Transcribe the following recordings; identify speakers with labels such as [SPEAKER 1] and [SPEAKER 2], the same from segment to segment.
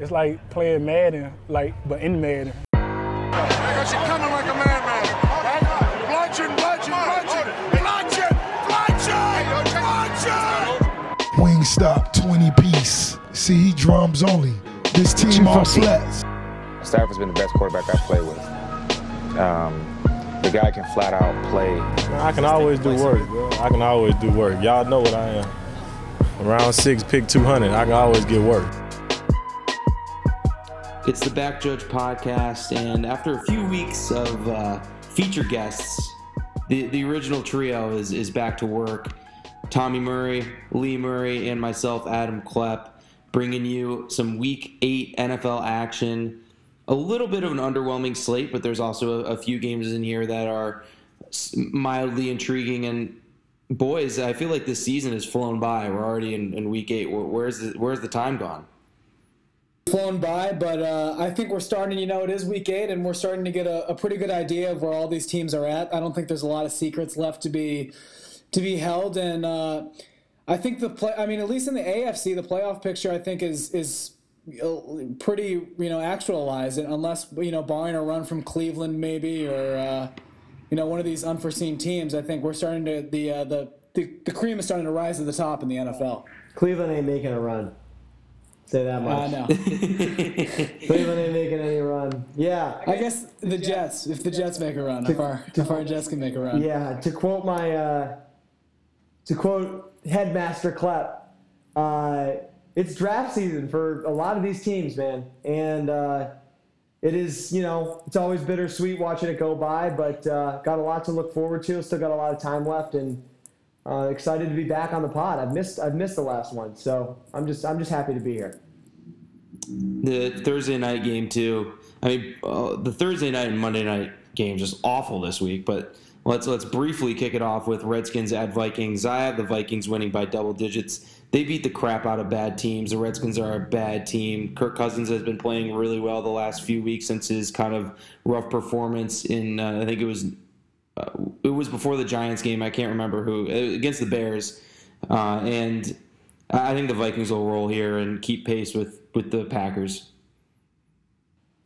[SPEAKER 1] It's like playing Madden, like but in Madden.
[SPEAKER 2] Because you're coming like a madman. Bludgeon, bludgeon, bludgeon, bludgeon, bludgeon, bludgeon.
[SPEAKER 3] Wingstop 20 piece. See, he drums only. This team all flats.
[SPEAKER 4] Stafford's been the best quarterback I've played with. Um, the guy can flat out play.
[SPEAKER 5] I can always do work, bro. I can always do work. Y'all know what I am. Round six, pick 200. I can always get work.
[SPEAKER 6] It's the Back Judge podcast, and after a few weeks of uh, feature guests, the, the original trio is, is back to work. Tommy Murray, Lee Murray, and myself, Adam Klepp, bringing you some Week 8 NFL action. A little bit of an underwhelming slate, but there's also a, a few games in here that are mildly intriguing. And boys, I feel like this season has flown by. We're already in, in Week 8. Where, where's, the, where's the time gone?
[SPEAKER 7] Flown by, but uh, I think we're starting. You know, it is week eight, and we're starting to get a, a, pretty good idea of where all these teams are at. I don't think there's a lot of secrets left to be to be held, and uh, I think the play. I mean, at least in the AFC, the playoff picture, I think is is pretty you know actualized, and unless you know barring a run from Cleveland maybe or uh, you know one of these unforeseen teams. I think we're starting to the uh, the, the the cream is starting to rise to the top in the NFL.
[SPEAKER 8] Cleveland ain't making a run. Say that much.
[SPEAKER 7] I know.
[SPEAKER 8] Cleveland ain't making any run. Yeah.
[SPEAKER 7] I guess the Jets, if the Jets make a run, if our, if our Jets can make a run.
[SPEAKER 8] Yeah, to quote my, uh, to quote Headmaster Klepp, uh, it's draft season for a lot of these teams, man. And uh, it is, you know, it's always bittersweet watching it go by, but uh, got a lot to look forward to. Still got a lot of time left and uh, excited to be back on the pod. I've missed I've missed the last one, so I'm just I'm just happy to be here.
[SPEAKER 6] The Thursday night game too. I mean, uh, the Thursday night and Monday night games just awful this week. But let's let's briefly kick it off with Redskins at Vikings. I have the Vikings winning by double digits. They beat the crap out of bad teams. The Redskins are a bad team. Kirk Cousins has been playing really well the last few weeks since his kind of rough performance in uh, I think it was uh, it was before the Giants game. I can't remember who uh, against the Bears, uh, and I think the Vikings will roll here and keep pace with with the Packers.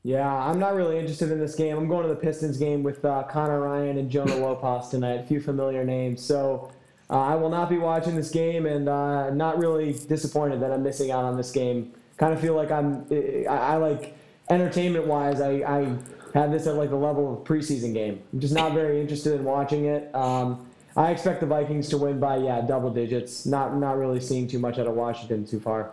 [SPEAKER 8] Yeah, I'm not really interested in this game. I'm going to the Pistons game with uh, Connor Ryan and Jonah Lopez tonight. A few familiar names, so uh, I will not be watching this game, and uh, not really disappointed that I'm missing out on this game. Kind of feel like I'm, I, I like entertainment wise, I, I had this at like the level of preseason game. I'm just not very interested in watching it. Um, I expect the Vikings to win by yeah double digits. Not not really seeing too much out of Washington too far.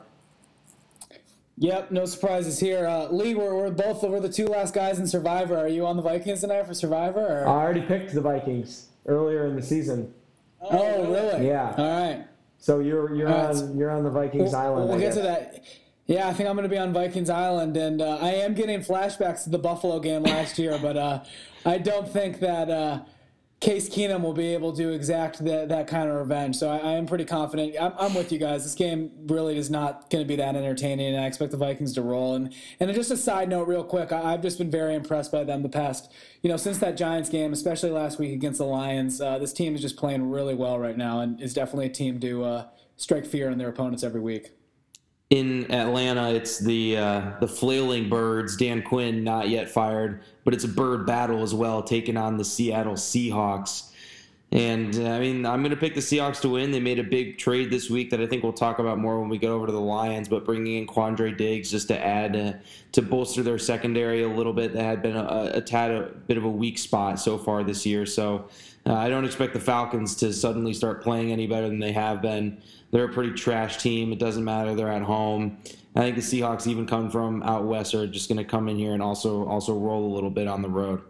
[SPEAKER 7] Yep, no surprises here. Uh, Lee, we're, we're both we're the two last guys in Survivor. Are you on the Vikings tonight for Survivor? Or?
[SPEAKER 8] I already picked the Vikings earlier in the season.
[SPEAKER 7] Oh, really?
[SPEAKER 8] Yeah.
[SPEAKER 7] All right.
[SPEAKER 8] So you're you're
[SPEAKER 7] All right.
[SPEAKER 8] on you're on the Vikings
[SPEAKER 7] We'll,
[SPEAKER 8] island.
[SPEAKER 7] we'll
[SPEAKER 8] I
[SPEAKER 7] get
[SPEAKER 8] guess.
[SPEAKER 7] to that. Yeah, I think I'm going to be on Vikings Island, and uh, I am getting flashbacks to the Buffalo game last year, but uh, I don't think that uh, Case Keenum will be able to exact that, that kind of revenge. So I, I am pretty confident. I'm, I'm with you guys. This game really is not going to be that entertaining, and I expect the Vikings to roll. And and just a side note, real quick, I, I've just been very impressed by them the past, you know, since that Giants game, especially last week against the Lions. Uh, this team is just playing really well right now, and is definitely a team to uh, strike fear in their opponents every week.
[SPEAKER 6] In Atlanta, it's the uh, the flailing birds. Dan Quinn not yet fired, but it's a bird battle as well, taking on the Seattle Seahawks. And uh, I mean, I'm going to pick the Seahawks to win. They made a big trade this week that I think we'll talk about more when we get over to the Lions. But bringing in Quandre Diggs just to add uh, to bolster their secondary a little bit that had been a, a tad a bit of a weak spot so far this year. So uh, I don't expect the Falcons to suddenly start playing any better than they have been. They're a pretty trash team. It doesn't matter. They're at home. I think the Seahawks, even come from out west, are just going to come in here and also also roll a little bit on the road.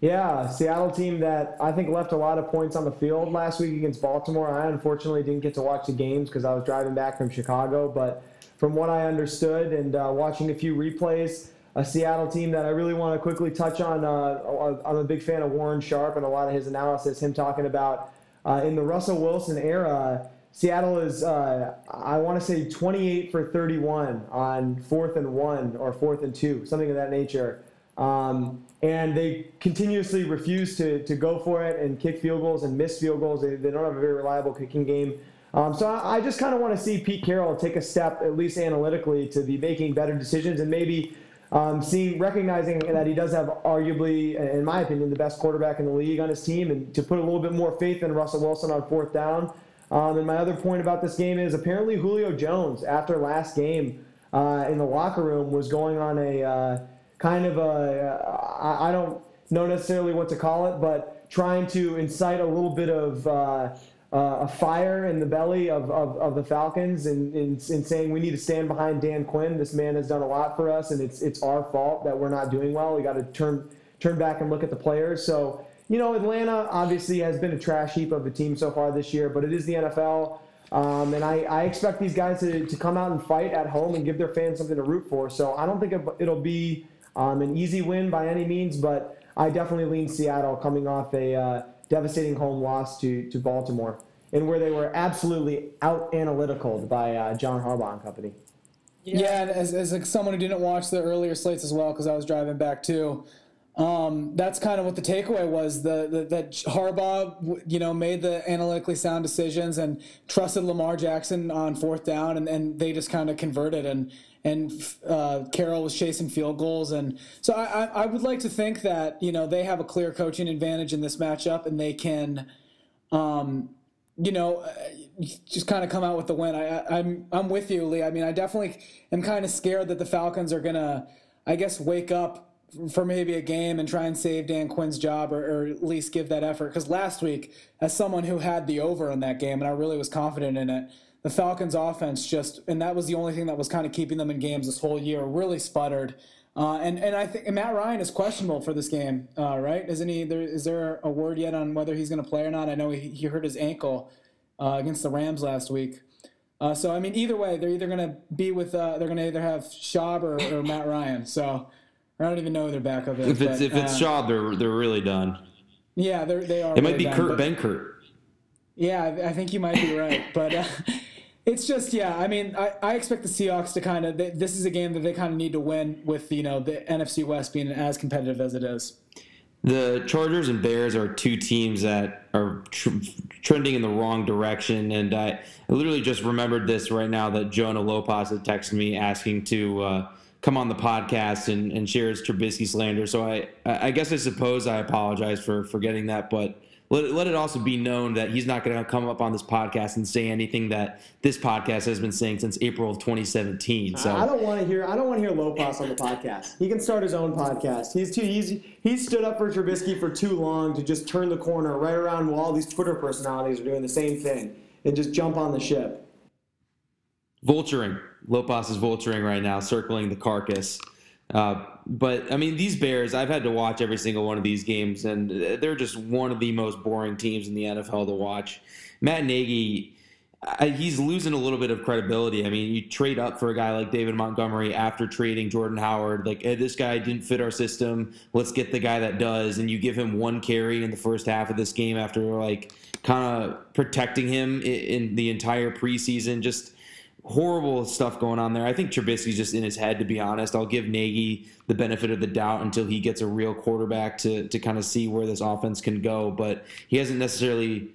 [SPEAKER 8] Yeah, Seattle team that I think left a lot of points on the field last week against Baltimore. I unfortunately didn't get to watch the games because I was driving back from Chicago. But from what I understood and uh, watching a few replays, a Seattle team that I really want to quickly touch on. Uh, I'm a big fan of Warren Sharp and a lot of his analysis. Him talking about uh, in the Russell Wilson era, Seattle is uh, I want to say 28 for 31 on fourth and one or fourth and two, something of that nature. Um, and they continuously refuse to, to go for it and kick field goals and miss field goals. They, they don't have a very reliable kicking game. Um, so I, I just kind of want to see Pete Carroll take a step, at least analytically, to be making better decisions and maybe um, seeing recognizing that he does have arguably, in my opinion, the best quarterback in the league on his team, and to put a little bit more faith in Russell Wilson on fourth down. Um, and my other point about this game is apparently Julio Jones, after last game uh, in the locker room, was going on a uh, kind of a I, don't know necessarily what to call it, but trying to incite a little bit of uh, uh, a fire in the belly of, of, of the Falcons and in, saying we need to stand behind Dan Quinn. This man has done a lot for us, and it's it's our fault that we're not doing well. We got to turn turn back and look at the players. So you know, Atlanta obviously has been a trash heap of a team so far this year, but it is the NFL. Um, and I, I, expect these guys to, to come out and fight at home and give their fans something to root for. So I don't think it'll be um, an easy win by any means, but I definitely lean Seattle coming off a uh, devastating home loss to, to Baltimore, and where they were absolutely out analytical by uh, John Harbaugh and company.
[SPEAKER 7] Yeah, and as, as like someone who didn't watch the earlier slates as well, because I was driving back too, um, that's kind of what the takeaway was. The, the, that Harbaugh, you know, made the analytically sound decisions and trusted Lamar Jackson on fourth down, and, and they just kind of converted. And and uh, Carroll was chasing field goals, and so I, I would like to think that you know they have a clear coaching advantage in this matchup, and they can, um, you know, uh, just kind of come out with the win. I, I'm I'm with you, Lee. I mean, I definitely am kind of scared that the Falcons are gonna, I guess, wake up for maybe a game and try and save Dan Quinn's job or, or at least give that effort. Because last week, as someone who had the over in that game and I really was confident in it, the Falcons' offense just, and that was the only thing that was kind of keeping them in games this whole year, really sputtered. Uh, and and I think Matt Ryan is questionable for this game, uh, right? Isn't he? There is there a word yet on whether he's going to play or not? I know he, he hurt his ankle uh, against the Rams last week. Uh, so I mean, either way, they're either going to be with uh, they're going to either have Schaub or, or Matt Ryan. So I don't even know who their backup is.
[SPEAKER 6] If it's
[SPEAKER 7] but,
[SPEAKER 6] if it's uh, Schaub, they're they're really done.
[SPEAKER 7] Yeah, they're they are.
[SPEAKER 6] It might
[SPEAKER 7] really
[SPEAKER 6] be
[SPEAKER 7] done,
[SPEAKER 6] Kurt Benkert.
[SPEAKER 7] Yeah, I, I think you might be right, but. It's just yeah. I mean, I, I expect the Seahawks to kind of. This is a game that they kind of need to win with you know the NFC West being as competitive as it is.
[SPEAKER 6] The Chargers and Bears are two teams that are tr- trending in the wrong direction, and I, I, literally just remembered this right now that Jonah Lopez had texted me asking to uh, come on the podcast and, and share his Trubisky slander. So I, I guess I suppose I apologize for forgetting that, but let, let it also be known that he's not going to come up on this podcast and say anything that this podcast has been saying since April of 2017. So
[SPEAKER 8] I don't want to hear I don't want to hear Lopez on the podcast. He can start his own podcast. He's too easy. He's stood up for Trubisky for too long to just turn the corner right around while all these Twitter personalities are doing the same thing and just jump on the ship.
[SPEAKER 6] Vulturing. Lopez is vulturing right now, circling the carcass. Uh, but I mean, these Bears, I've had to watch every single one of these games, and they're just one of the most boring teams in the NFL to watch. Matt Nagy, he's losing a little bit of credibility. I mean, you trade up for a guy like David Montgomery after trading Jordan Howard. Like, hey, this guy didn't fit our system. Let's get the guy that does. And you give him one carry in the first half of this game after like kind of protecting him in the entire preseason. Just horrible stuff going on there. I think Trubisky's just in his head, to be honest. I'll give Nagy the benefit of the doubt until he gets a real quarterback to to kind of see where this offense can go. But he hasn't necessarily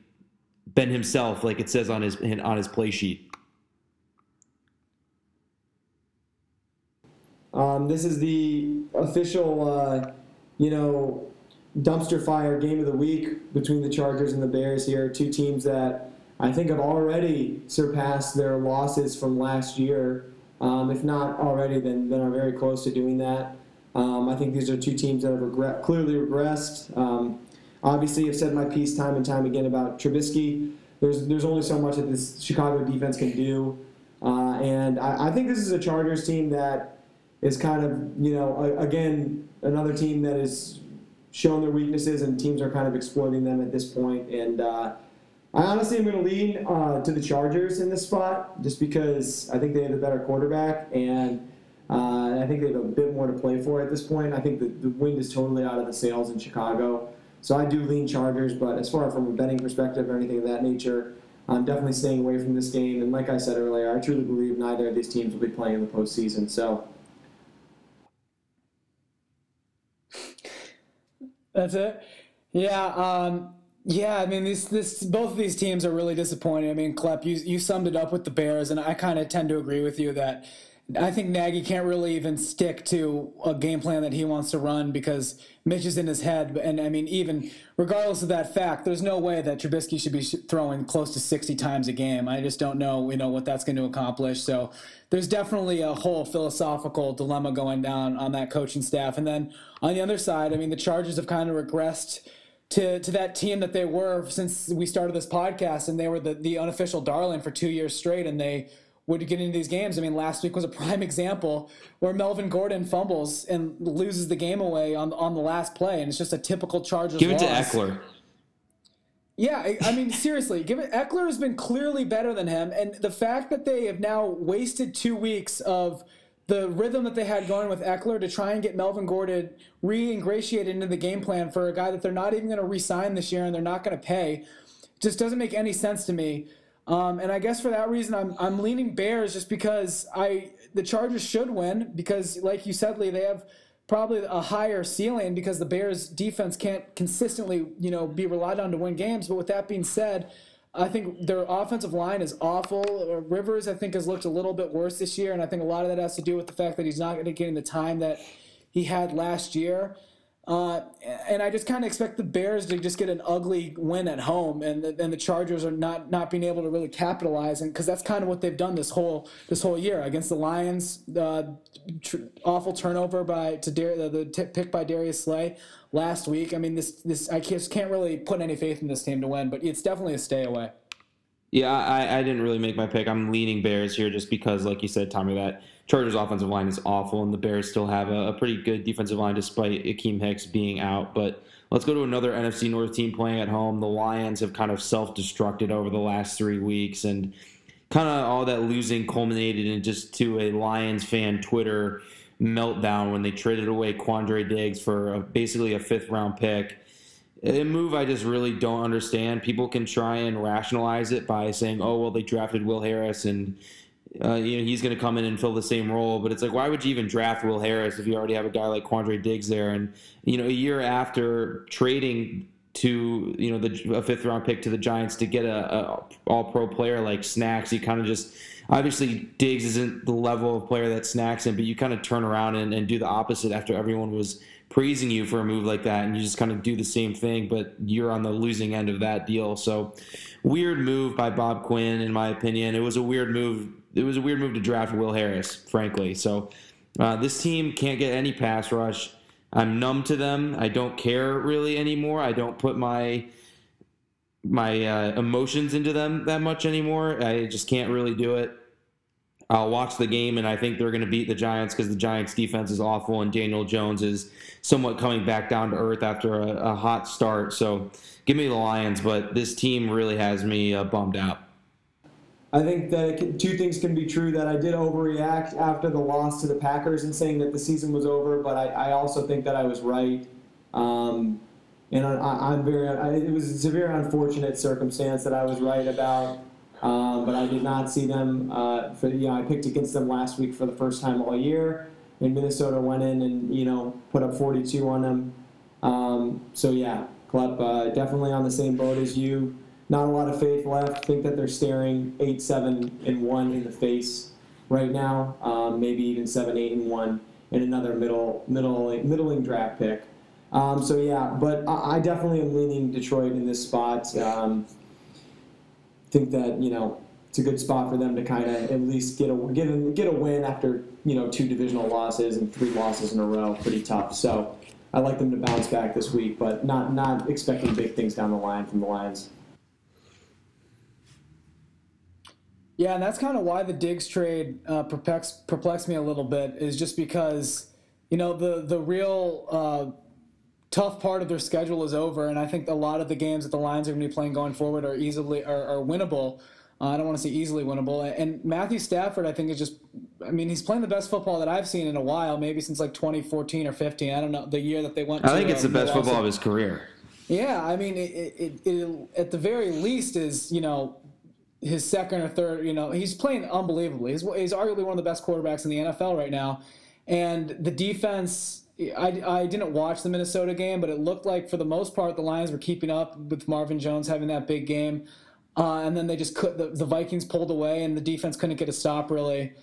[SPEAKER 6] been himself, like it says on his on his play sheet.
[SPEAKER 8] Um, this is the official, uh, you know, dumpster fire game of the week between the Chargers and the Bears here. Two teams that I think have already surpassed their losses from last year. Um, if not already, then, then are very close to doing that. Um, I think these are two teams that have regret, clearly regressed. Um, obviously, I've said my piece time and time again about Trubisky. There's, there's only so much that this Chicago defense can do. Uh, and I, I, think this is a Chargers team that is kind of, you know, a, again, another team that has shown their weaknesses and teams are kind of exploiting them at this point. And, uh, I honestly am going to lean uh, to the Chargers in this spot just because I think they have a better quarterback and uh, I think they have a bit more to play for at this point. I think the, the wind is totally out of the sails in Chicago. So I do lean Chargers, but as far from a betting perspective or anything of that nature, I'm definitely staying away from this game. And like I said earlier, I truly believe neither of these teams will be playing in the postseason. So
[SPEAKER 7] that's it. Yeah. Um, Yeah, I mean, this this both of these teams are really disappointing. I mean, Klepp, you you summed it up with the Bears, and I kind of tend to agree with you that I think Nagy can't really even stick to a game plan that he wants to run because Mitch is in his head. And I mean, even regardless of that fact, there's no way that Trubisky should be throwing close to 60 times a game. I just don't know, you know, what that's going to accomplish. So there's definitely a whole philosophical dilemma going down on that coaching staff. And then on the other side, I mean, the Chargers have kind of regressed to to that team that they were since we started this podcast, and they were the the unofficial darling for two years straight, and they would get into these games. I mean, last week was a prime example where Melvin Gordon fumbles and loses the game away on on the last play, and it's just a typical Chargers.
[SPEAKER 6] Give it
[SPEAKER 7] loss.
[SPEAKER 6] to Ekeler.
[SPEAKER 7] Yeah, I mean, seriously, give it. Ekeler has been clearly better than him, and the fact that they have now wasted two weeks of the rhythm that they had going with Ekeler to try and get Melvin Gordon re-ingratiated into the game plan for a guy that they're not even going to re-sign this year and they're not going to pay just doesn't make any sense to me. Um, and I guess for that reason, I'm I'm leaning Bears just because I the Chargers should win because, like you said, Lee, they have probably a higher ceiling because the Bears defense can't consistently you know be relied on to win games. But with that being said, I think their offensive line is awful. Uh, Rivers, I think, has looked a little bit worse this year, and I think a lot of that has to do with the fact that he's not getting the time that he had last year. Uh, and I just kind of expect the Bears to just get an ugly win at home, and the, and the Chargers are not not being able to really capitalize, and because that's kind of what they've done this whole this whole year against the Lions. Uh, tr- awful turnover by to Dar- the, the t- pick by Darius Slay last week. I mean, this this I just can't really put any faith in this team to win, but it's definitely a stay away.
[SPEAKER 6] Yeah, I, I didn't really make my pick. I'm leaning Bears here just because, like you said, Tommy, that Chargers offensive line is awful, and the Bears still have a, a pretty good defensive line despite Akiem Hicks being out. But let's go to another NFC North team playing at home. The Lions have kind of self-destructed over the last three weeks, and kind of all that losing culminated in just to a Lions fan Twitter meltdown when they traded away Quandre Diggs for a, basically a fifth round pick. A move I just really don't understand. People can try and rationalize it by saying, "Oh, well, they drafted Will Harris and uh, you know he's going to come in and fill the same role." But it's like, why would you even draft Will Harris if you already have a guy like Quandre Diggs there? And you know, a year after trading to you know the a fifth round pick to the Giants to get a, a All Pro player like Snacks, you kind of just obviously Diggs isn't the level of player that Snacks in, but you kind of turn around and, and do the opposite after everyone was praising you for a move like that, and you just kind of do the same thing, but you're on the losing end of that deal. So, weird move by Bob Quinn, in my opinion. It was a weird move. It was a weird move to draft Will Harris, frankly. So, uh, this team can't get any pass rush. I'm numb to them. I don't care really anymore. I don't put my my uh, emotions into them that much anymore. I just can't really do it. I'll watch the game, and I think they're going to beat the Giants because the Giants' defense is awful, and Daniel Jones is somewhat coming back down to earth after a, a hot start. So, give me the Lions, but this team really has me uh, bummed out.
[SPEAKER 8] I think that two things can be true. That I did overreact after the loss to the Packers and saying that the season was over, but I, I also think that I was right. Um, and I, am very. I, it was a very unfortunate circumstance that I was right about. Um, but I did not see them. Uh, for you know, I picked against them last week for the first time all year, and Minnesota went in and you know put up 42 on them. Um, so yeah, Klepp uh, definitely on the same boat as you. Not a lot of faith left. Think that they're staring eight, seven, and one in the face right now. Um, maybe even seven, eight, and one in another middle, middle, middling draft pick. Um, so yeah, but I, I, definitely am leaning Detroit in this spot. Um, think that you know it's a good spot for them to kind of at least get a get a, get a win after you know two divisional losses and three losses in a row. Pretty tough. So I like them to bounce back this week, but not not expecting big things down the line from the Lions.
[SPEAKER 7] Yeah, and that's kind of why the Diggs trade uh, perplex, perplexed me a little bit. Is just because you know the the real uh, tough part of their schedule is over, and I think a lot of the games that the Lions are going to be playing going forward are easily are, are winnable. Uh, I don't want to say easily winnable. And Matthew Stafford, I think, is just. I mean, he's playing the best football that I've seen in a while, maybe since like 2014 or 15. I don't know the year that they went.
[SPEAKER 6] I think it's the best football of his career.
[SPEAKER 7] Yeah, I mean, it, it, it, at the very least is you know his second or third. You know, he's playing unbelievably. He's, he's arguably one of the best quarterbacks in the NFL right now, and the defense I, I didn't watch the Minnesota game, but it looked like for the most part the Lions were keeping up with Marvin Jones having that big game, uh, and then they just could the, the Vikings pulled away and the defense couldn't get a stop really.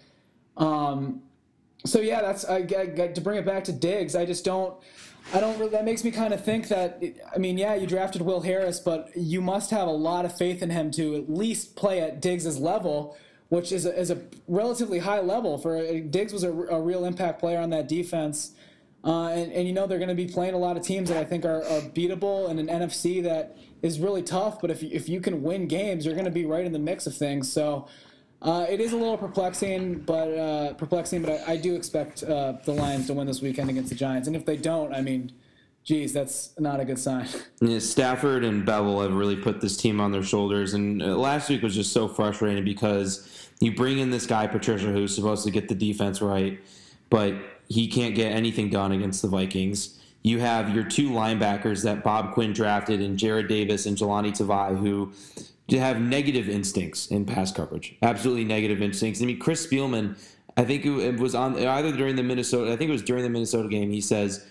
[SPEAKER 7] Um, so yeah, that's I, I, to bring it back to Diggs. I just don't. I don't. Really, that makes me kind of think that. I mean, yeah, you drafted Will Harris, but you must have a lot of faith in him to at least play at Diggs's level, which is a, is a relatively high level for Diggs was a, a real impact player on that defense. Uh, and, and you know they're going to be playing a lot of teams that I think are, are beatable in an NFC that is really tough. But if if you can win games, you're going to be right in the mix of things. So uh, it is a little perplexing, but uh, perplexing. But I, I do expect uh, the Lions to win this weekend against the Giants. And if they don't, I mean, geez, that's not a good sign.
[SPEAKER 6] Yeah, Stafford and Bevell have really put this team on their shoulders. And uh, last week was just so frustrating because you bring in this guy Patricia who's supposed to get the defense right, but he can't get anything done against the Vikings. You have your two linebackers that Bob Quinn drafted in Jarrad Davis and Jahlani Tavai, who to have negative instincts in pass coverage. Absolutely negative instincts. I mean, Chris Spielman, I think it was on either during the Minnesota. I think it was during the Minnesota game. He says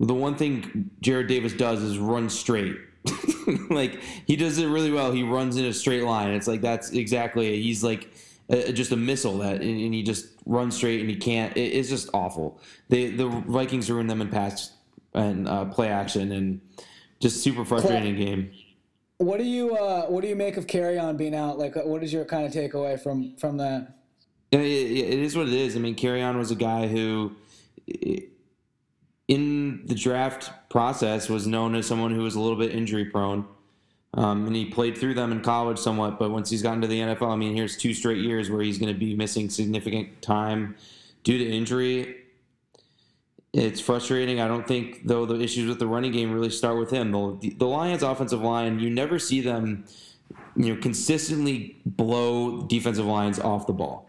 [SPEAKER 6] the one thing Jarrad Davis does is run straight. like he does it really well. He runs in a straight line. It's like that's exactly. He's like a, just a missile that, and, he just runs straight and he can't. It, it's just awful. They the Vikings ruin them in pass and uh, play action and just super frustrating game.
[SPEAKER 7] What do you uh, what do you make of Kerryon being out? Like, what is your kind of takeaway from from that?
[SPEAKER 6] it, it is what it is. I mean, Kerryon was a guy who, in the draft process, was known as someone who was a little bit injury prone. Um, and he played through them in college somewhat, but once he's gotten to the NFL, I mean, here's two straight years where he's going to be missing significant time due to injury. It's frustrating. I don't think, though, the issues with the running game really start with him. The, the Lions' offensive line, you never see them, you know, consistently blow defensive lines off the ball.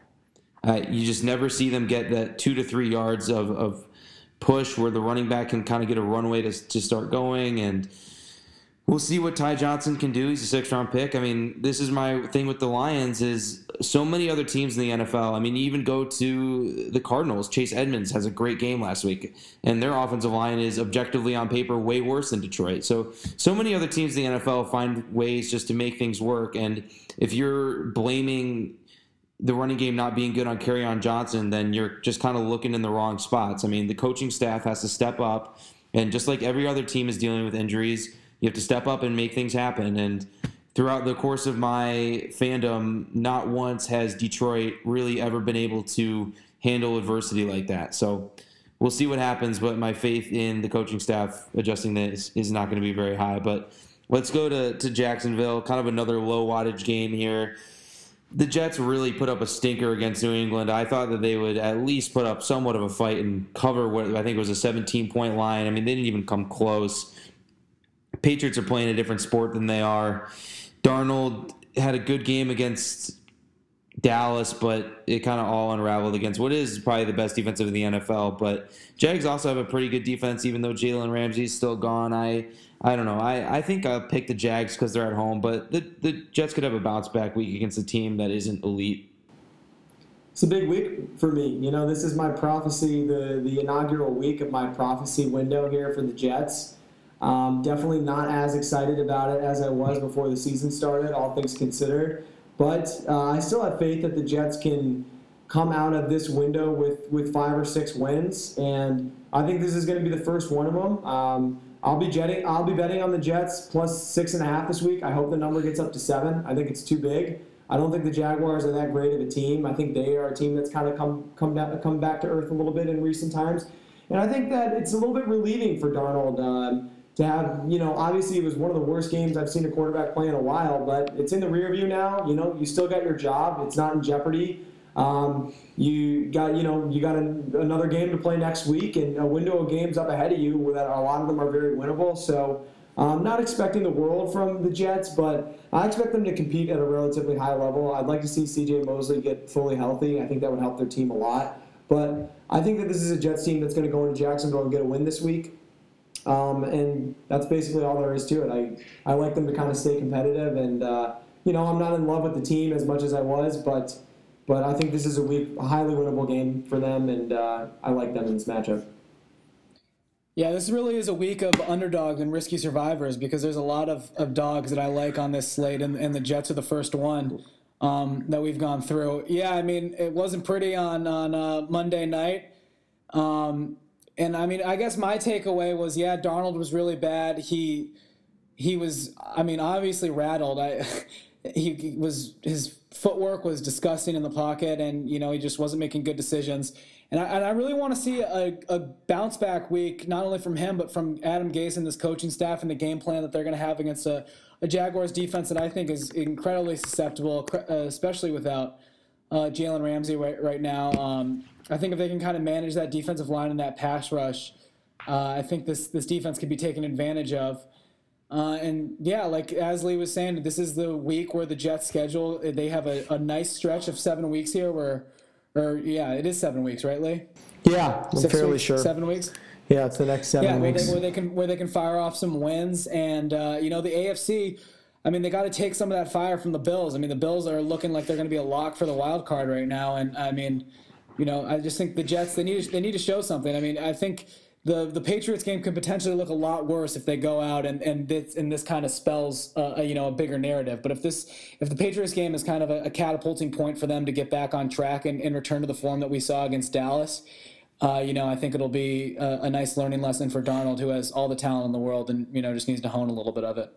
[SPEAKER 6] Uh, you just never see them get that two to three yards of, of push where the running back can kind of get a runway to, to start going and – we'll see what Ty Johnson can do. He's a six round pick. I mean, this is my thing with the Lions is so many other teams in the NFL. I mean, you even go to the Cardinals. Chase Edmonds has a great game last week, and their offensive line is objectively on paper way worse than Detroit. So, so many other teams in the NFL find ways just to make things work. And if you're blaming the running game not being good on Kerryon Johnson, then you're just kind of looking in the wrong spots. I mean, the coaching staff has to step up, and just like every other team is dealing with injuries you have to step up and make things happen. And throughout the course of my fandom, not once has Detroit really ever been able to handle adversity like that. So we'll see what happens, but my faith in the coaching staff adjusting this is not going to be very high. But let's go to, to Jacksonville, kind of another low wattage game here. The Jets really put up a stinker against New England. I thought that they would at least put up somewhat of a fight and cover what I think was a 17 point line. I mean, they didn't even come close. Patriots are playing a different sport than they are. Darnold had a good game against Dallas, but it kind of all unraveled against what is probably the best defensive in the NFL. But Jags also have a pretty good defense, even though Jalen Ramsey's still gone. I I don't know. I, I think I'll pick the Jags because they're at home, but the, the Jets could have a bounce back week against a team that isn't elite.
[SPEAKER 8] It's a big week for me. You know, this is my prophecy, the, the inaugural week of my prophecy window here for the Jets. Um, definitely not as excited about it as I was before the season started, all things considered. But uh, I still have faith that the Jets can come out of this window with, with five or six wins, and I think this is going to be the first one of them. Um, I'll be jetting. I'll be betting on the Jets plus six and a half this week. I hope the number gets up to seven. I think it's too big. I don't think the Jaguars are that great of a team. I think they are a team that's kind of come come back, come back to earth a little bit in recent times, and I think that it's a little bit relieving for Darnold. Um, to have, you know, obviously it was one of the worst games I've seen a quarterback play in a while, but it's in the rear view now. You know, you still got your job. It's not in jeopardy. Um, you got, you know, you got an, another game to play next week, and a window of games up ahead of you that a lot of them are very winnable. So, I'm not expecting the world from the Jets, but I expect them to compete at a relatively high level. I'd like to see C.J. Mosley get fully healthy. I think that would help their team a lot. But I think that this is a Jets team that's going to go into Jacksonville and get a win this week. Um, and that's basically all there is to it. I, I like them to kind of stay competitive, and uh, you know I'm not in love with the team as much as I was, but but I think this is a week, a highly winnable game for them, and uh, I like them in this matchup.
[SPEAKER 7] Yeah, this really is a week of underdog and risky survivors because there's a lot of, of dogs that I like on this slate, and, and the Jets are the first one um, that we've gone through. Yeah, I mean, it wasn't pretty on, on uh, Monday night. Um, and I mean, I guess my takeaway was, yeah, Darnold was really bad. He he was, I mean, obviously rattled. I he, was his footwork was disgusting in the pocket, and you know he just wasn't making good decisions. And I, and I really want to see a, a bounce back week, not only from him, but from Adam Gase and this coaching staff and the game plan that they're going to have against a, a Jaguars defense that I think is incredibly susceptible, especially without uh, Jalen Ramsey right, right now. Um, I think if they can kind of manage that defensive line and that pass rush, uh, I think this, this defense could be taken advantage of. Uh, and yeah, like as Lee was saying, this is the week where the Jets schedule. They have a, a nice stretch of seven weeks here where or yeah, it is seven weeks, right, Lee?
[SPEAKER 8] Yeah, I'm
[SPEAKER 7] Six
[SPEAKER 8] fairly
[SPEAKER 7] weeks,
[SPEAKER 8] sure.
[SPEAKER 7] Seven weeks.
[SPEAKER 8] Yeah, it's the next seven
[SPEAKER 7] yeah, where
[SPEAKER 8] weeks.
[SPEAKER 7] they, where they can where they can fire off some wins, and uh, you know the AFC. I mean, they got to take some of that fire from the Bills. I mean, the Bills are looking like they're going to be a lock for the wild card right now, and I mean, you know, I just think the Jets they need they need to show something. I mean, I think the the Patriots game could potentially look a lot worse if they go out and and this and this kind of spells uh, a, you know a bigger narrative. But if this if the Patriots game is kind of a, a catapulting point for them to get back on track and, and return to the form that we saw against Dallas. Uh, you know, I think it'll be a, a nice learning lesson for Darnold, who has all the talent in the world, and you know, just needs to hone a little bit of it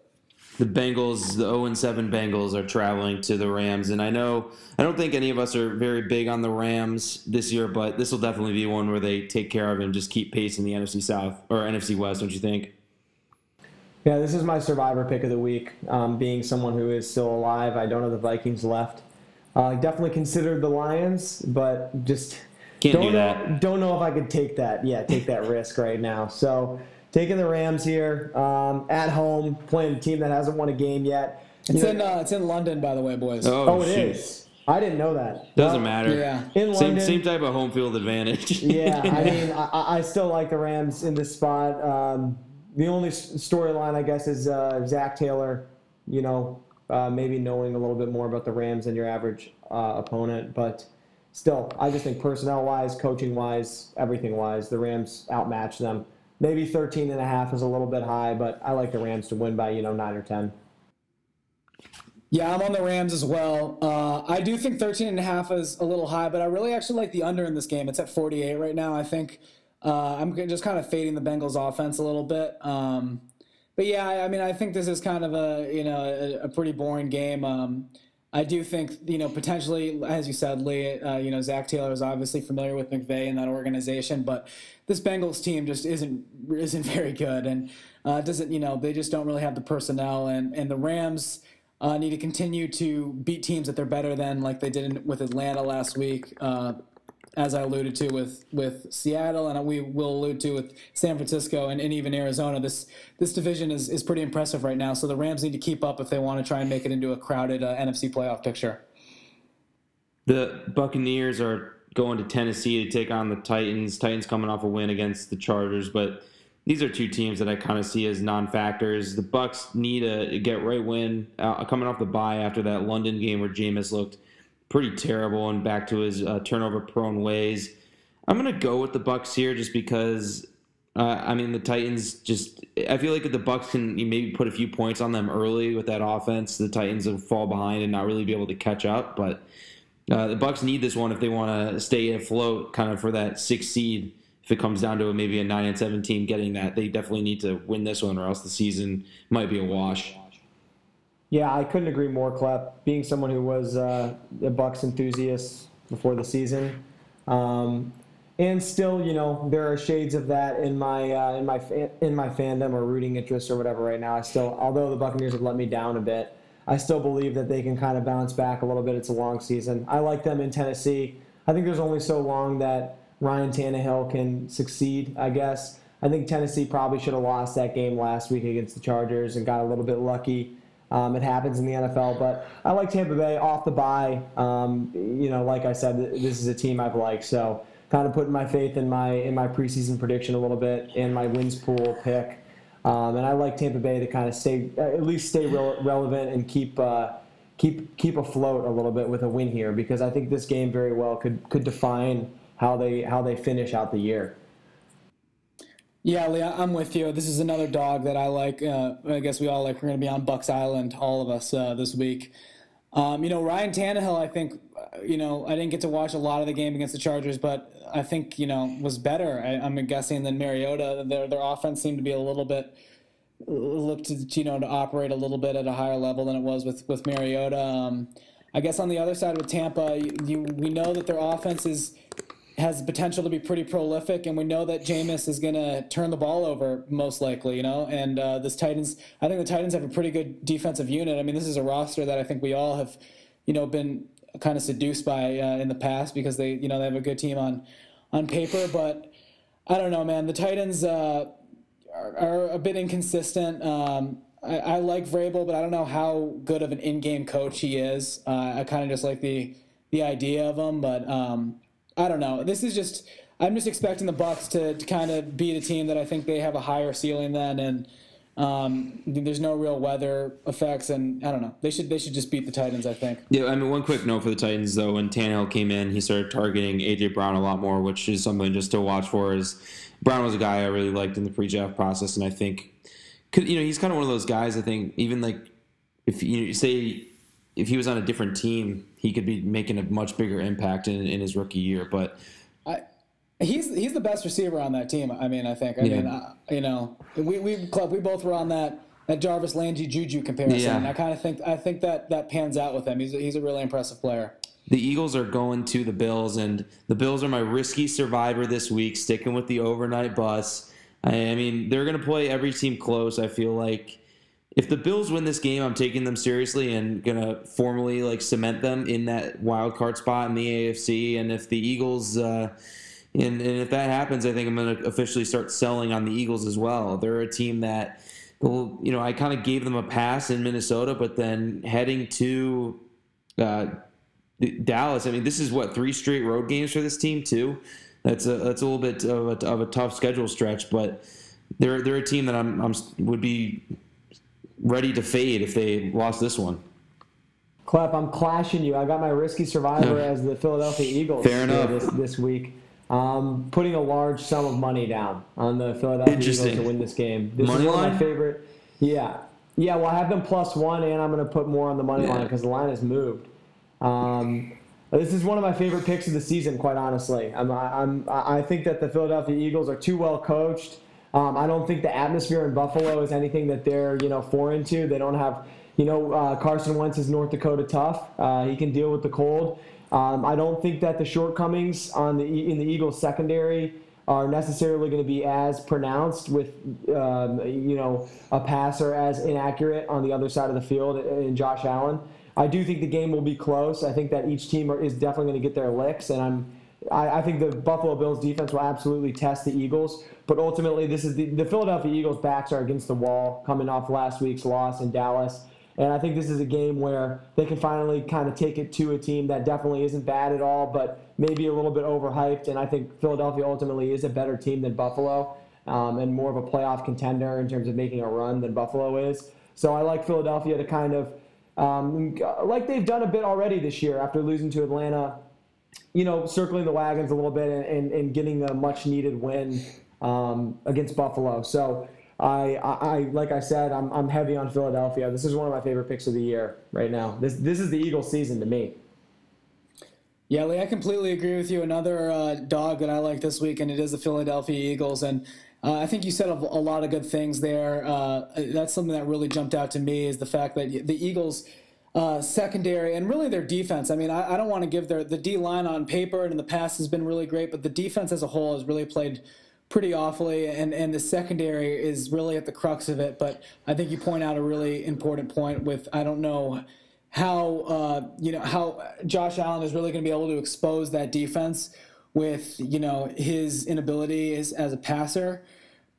[SPEAKER 6] the Bengals, the 0 7 Bengals, are traveling to the Rams. And I know, I don't think any of us are very big on the Rams this year, but this will definitely be one where they take care of and just keep pace in the NFC South or NFC West, don't you think?
[SPEAKER 8] Yeah, this is my survivor pick of the week. Um, being someone who is still alive, I don't have the Vikings left. Uh, definitely considered the Lions, but just
[SPEAKER 6] Can't
[SPEAKER 8] don't
[SPEAKER 6] do
[SPEAKER 8] know,
[SPEAKER 6] that.
[SPEAKER 8] Don't know if I could take that. Yeah, take that risk right now. So taking the Rams here um, at home, playing a team that hasn't won a game yet.
[SPEAKER 7] It's in uh, it's in London, by the way, boys.
[SPEAKER 6] Oh,
[SPEAKER 8] oh, it
[SPEAKER 6] shoot.
[SPEAKER 8] is. I didn't know that.
[SPEAKER 6] Doesn't
[SPEAKER 8] Well,
[SPEAKER 6] matter.
[SPEAKER 7] yeah.
[SPEAKER 8] In
[SPEAKER 6] Same,
[SPEAKER 8] London,
[SPEAKER 6] same type of home field advantage.
[SPEAKER 8] yeah, I mean, I, I still like the Rams in this spot. Um, the only storyline, I guess, is uh, Zac Taylor. You know, uh, maybe knowing a little bit more about the Rams than your average uh, opponent, but still, I just think personnel-wise, coaching-wise, everything-wise, the Rams outmatch them. Maybe 13 and a half is a little bit high, but I like the Rams to win by you know nine or 10.
[SPEAKER 7] Yeah, I'm on the Rams as well. Uh, I do think 13 and a half is a little high, but I really actually like the under in this game. It's at 48 right now. I think uh, I'm just kind of fading the Bengals offense a little bit. Um, but yeah, I, I mean, I think this is kind of a you know a, a pretty boring game. Um, I do think you know potentially, as you said, Lee. Uh, you know, Zac Taylor is obviously familiar with McVay and that organization, but this Bengals team just isn't isn't very good, and uh, doesn't you know they just don't really have the personnel, and and the Rams uh, need to continue to beat teams that they're better than, like they did in, with Atlanta last week. Uh, as I alluded to with, with Seattle, and we will allude to with San Francisco and, and even Arizona, this this division is, is pretty impressive right now. So the Rams need to keep up if they want to try and make it into a crowded uh, NFC playoff picture.
[SPEAKER 6] The Buccaneers are going to Tennessee to take on the Titans. Titans coming off a win against the Chargers, but these are two teams that I kind of see as non-factors. The Bucks need a get right win uh, coming off the bye after that London game where Jameis looked pretty terrible and back to his uh, turnover-prone ways. I'm gonna go with the Bucks here just because. Uh, I mean, the Titans just. I feel like if the Bucks can maybe put a few points on them early with that offense, the Titans will fall behind and not really be able to catch up. But uh, the Bucks need this one if they want to stay afloat, kind of for that six seed. If it comes down to maybe a nine and seven team getting that, they definitely need to win this one, or else the season might be a wash.
[SPEAKER 8] Yeah, I couldn't agree more, Klepp. Being someone who was uh, a Bucks enthusiast before the season, um, and still, you know, there are shades of that in my uh, in my fa- in my fandom or rooting interest or whatever. Right now, I still, although the Buccaneers have let me down a bit, I still believe that they can kind of bounce back a little bit. It's a long season. I like them in Tennessee. I think there's only so long that Ryan Tannehill can succeed. I guess. I think Tennessee probably should have lost that game last week against the Chargers and got a little bit lucky. Um, it happens in the NFL, but I like Tampa Bay off the bye. Um, you know, like I said, this is a team I've liked, so kind of putting my faith in my in my preseason prediction a little bit in my wins pool pick, um, and I like Tampa Bay to kind of stay at least stay rel- relevant and keep uh, keep keep afloat a little bit with a win here because I think this game very well could could define how they how they finish out the year.
[SPEAKER 7] Yeah, Lee, I'm with you. This is another dog that I like. Uh, I guess we all like. We're going to be on Bucks Island, all of us, uh, this week. Um, you know, Ryan Tannehill, I think, uh, you know, I didn't get to watch a lot of the game against the Chargers, but I think, you know, was better, I, am guessing, than Mariota. Their, their offense seemed to be a little bit, looked to, you know, to operate a little bit at a higher level than it was with, with Mariota. Um, I guess on the other side with Tampa, you, you, we know that their offense is has the potential to be pretty prolific, and we know that Jameis is going to turn the ball over most likely, you know. And uh, this Titans, I think the Titans have a pretty good defensive unit. I mean, this is a roster that I think we all have, you know, been kind of seduced by uh, in the past because they, you know, they have a good team on on paper. But I don't know, man. The Titans uh, are, are, a bit inconsistent. Um, I, I, like Vrabel, but I don't know how good of an in-game coach he is. Uh, I kind of just like the the idea of him, but. Um, I don't know. This is just I'm just expecting the Bucks to, to kind of beat a team that I think they have a higher ceiling than, and um, there's no real weather effects, and I don't know. They should they should just beat the Titans. I think.
[SPEAKER 6] Yeah, I mean, one quick note for the Titans though. When Tannehill came in, he started targeting AJ Brown a lot more, which is something just to watch for. Is Brown was a guy I really liked in the pre-draft process, and I think, you know, he's kind of one of those guys. I think even like if you say if he was on a different team, he could be making a much bigger impact in, in his rookie year. But
[SPEAKER 7] I, he's he's the best receiver on that team. I mean, I think. I yeah. mean, uh, you know, we we club we both were on that that Jarvis Landry Juju comparison. Yeah. I kind of think I think that that pans out with him. He's a, he's a really impressive player.
[SPEAKER 6] The Eagles are going to the Bills, and the Bills are my risky survivor this week, sticking with the overnight bus. I mean, they're going to play every team close. I feel like if the Bills win this game, I'm taking them seriously and gonna formally like cement them in that wild card spot in the AFC. And if the Eagles, uh, and, and if that happens, I think I'm gonna officially start selling on the Eagles as well. They're a team that, well, you know, I kind of gave them a pass in Minnesota, but then heading to uh, Dallas, I mean, this is what three straight road games for this team too. That's a that's a little bit of a, of a tough schedule stretch, but they're they're a team that I'm, I'm would be ready to fade if they lost this one.
[SPEAKER 8] Klepp, I'm clashing you. I got my risky survivor as the Philadelphia Eagles
[SPEAKER 6] Fair enough.
[SPEAKER 8] This, this week. Um, putting a large sum of money down on the Philadelphia Eagles to win this game. This
[SPEAKER 6] money
[SPEAKER 8] is one
[SPEAKER 6] line?
[SPEAKER 8] of my favorite. Yeah, yeah. Well, I have them plus one, and I'm going to put more on the money yeah. line because the line has moved. Um, this is one of my favorite picks of the season, quite honestly. I'm, I'm, I think that the Philadelphia Eagles are too well coached. Um, I don't think the atmosphere in Buffalo is anything that they're you know foreign to. They don't have you know uh, Carson Wentz is North Dakota tough. Uh, he can deal with the cold. Um, I don't think that the shortcomings on the in the Eagles secondary are necessarily going to be as pronounced with um, you know a passer as inaccurate on the other side of the field in Josh Allen. I do think the game will be close. I think that each team is definitely going to get their licks, and I'm I, I, think the Buffalo Bills defense will absolutely test the Eagles. But ultimately, this is the, the Philadelphia Eagles' backs are against the wall coming off last week's loss in Dallas. And I think this is a game where they can finally kind of take it to a team that definitely isn't bad at all, but maybe a little bit overhyped. And I think Philadelphia ultimately is a better team than Buffalo um, and more of a playoff contender in terms of making a run than Buffalo is. So I like Philadelphia to kind of, um, like they've done a bit already this year after losing to Atlanta you know, circling the wagons a little bit and, and, getting a much needed win um, against Buffalo. So I, I, like I said, I'm, I'm heavy on Philadelphia. This is one of my favorite picks of the year right now. This, this is the Eagles season to me.
[SPEAKER 7] Yeah, Lee, I completely agree with you. Another uh, dog that I like this week, and it is the Philadelphia Eagles. And uh, I think you said a, a, lot of good things there. Uh, that's something that really jumped out to me is the fact that the Eagles – uh, secondary and really their defense. I mean, I, I don't want to give their the D line on paper and in the past has been really great, but the defense as a whole has really played pretty awfully, and and the secondary is really at the crux of it. But I think you point out a really important point with I don't know how uh, you know how Josh Allen is really going to be able to expose that defense with you know his inability as, as a passer,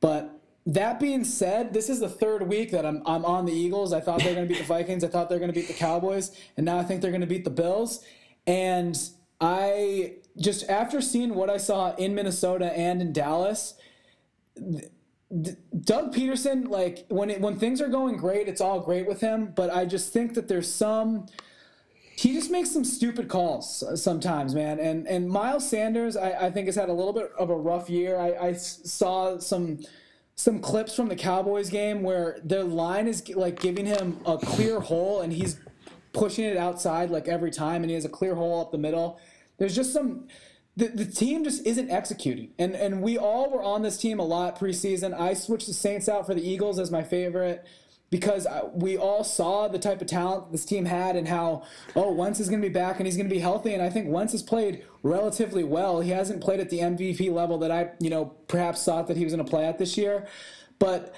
[SPEAKER 7] but that being said, this is the third week that I'm I'm on the Eagles. I thought they were going to beat the Vikings. I thought they were going to beat the Cowboys, and now I think they're going to beat the Bills. And I just after seeing what I saw in Minnesota and in Dallas, Doug Pederson, like when it, when things are going great, it's all great with him. But I just think that there's some he just makes some stupid calls sometimes, man. And and Miles Sanders, I, I think has had a little bit of a rough year. I, I saw some some clips from the Cowboys game where their line is like giving him a clear hole and he's pushing it outside like every time and he has a clear hole up the middle. There's just some the, the team just isn't executing. And and we all were on this team a lot preseason. I switched the Saints out for the Eagles as my favorite because uh, we all saw the type of talent this team had and how oh Wentz is going to be back and he's going to be healthy. And I think Wentz has played relatively well. He hasn't played at the MVP level that I you know perhaps thought that he was going to play at this year, but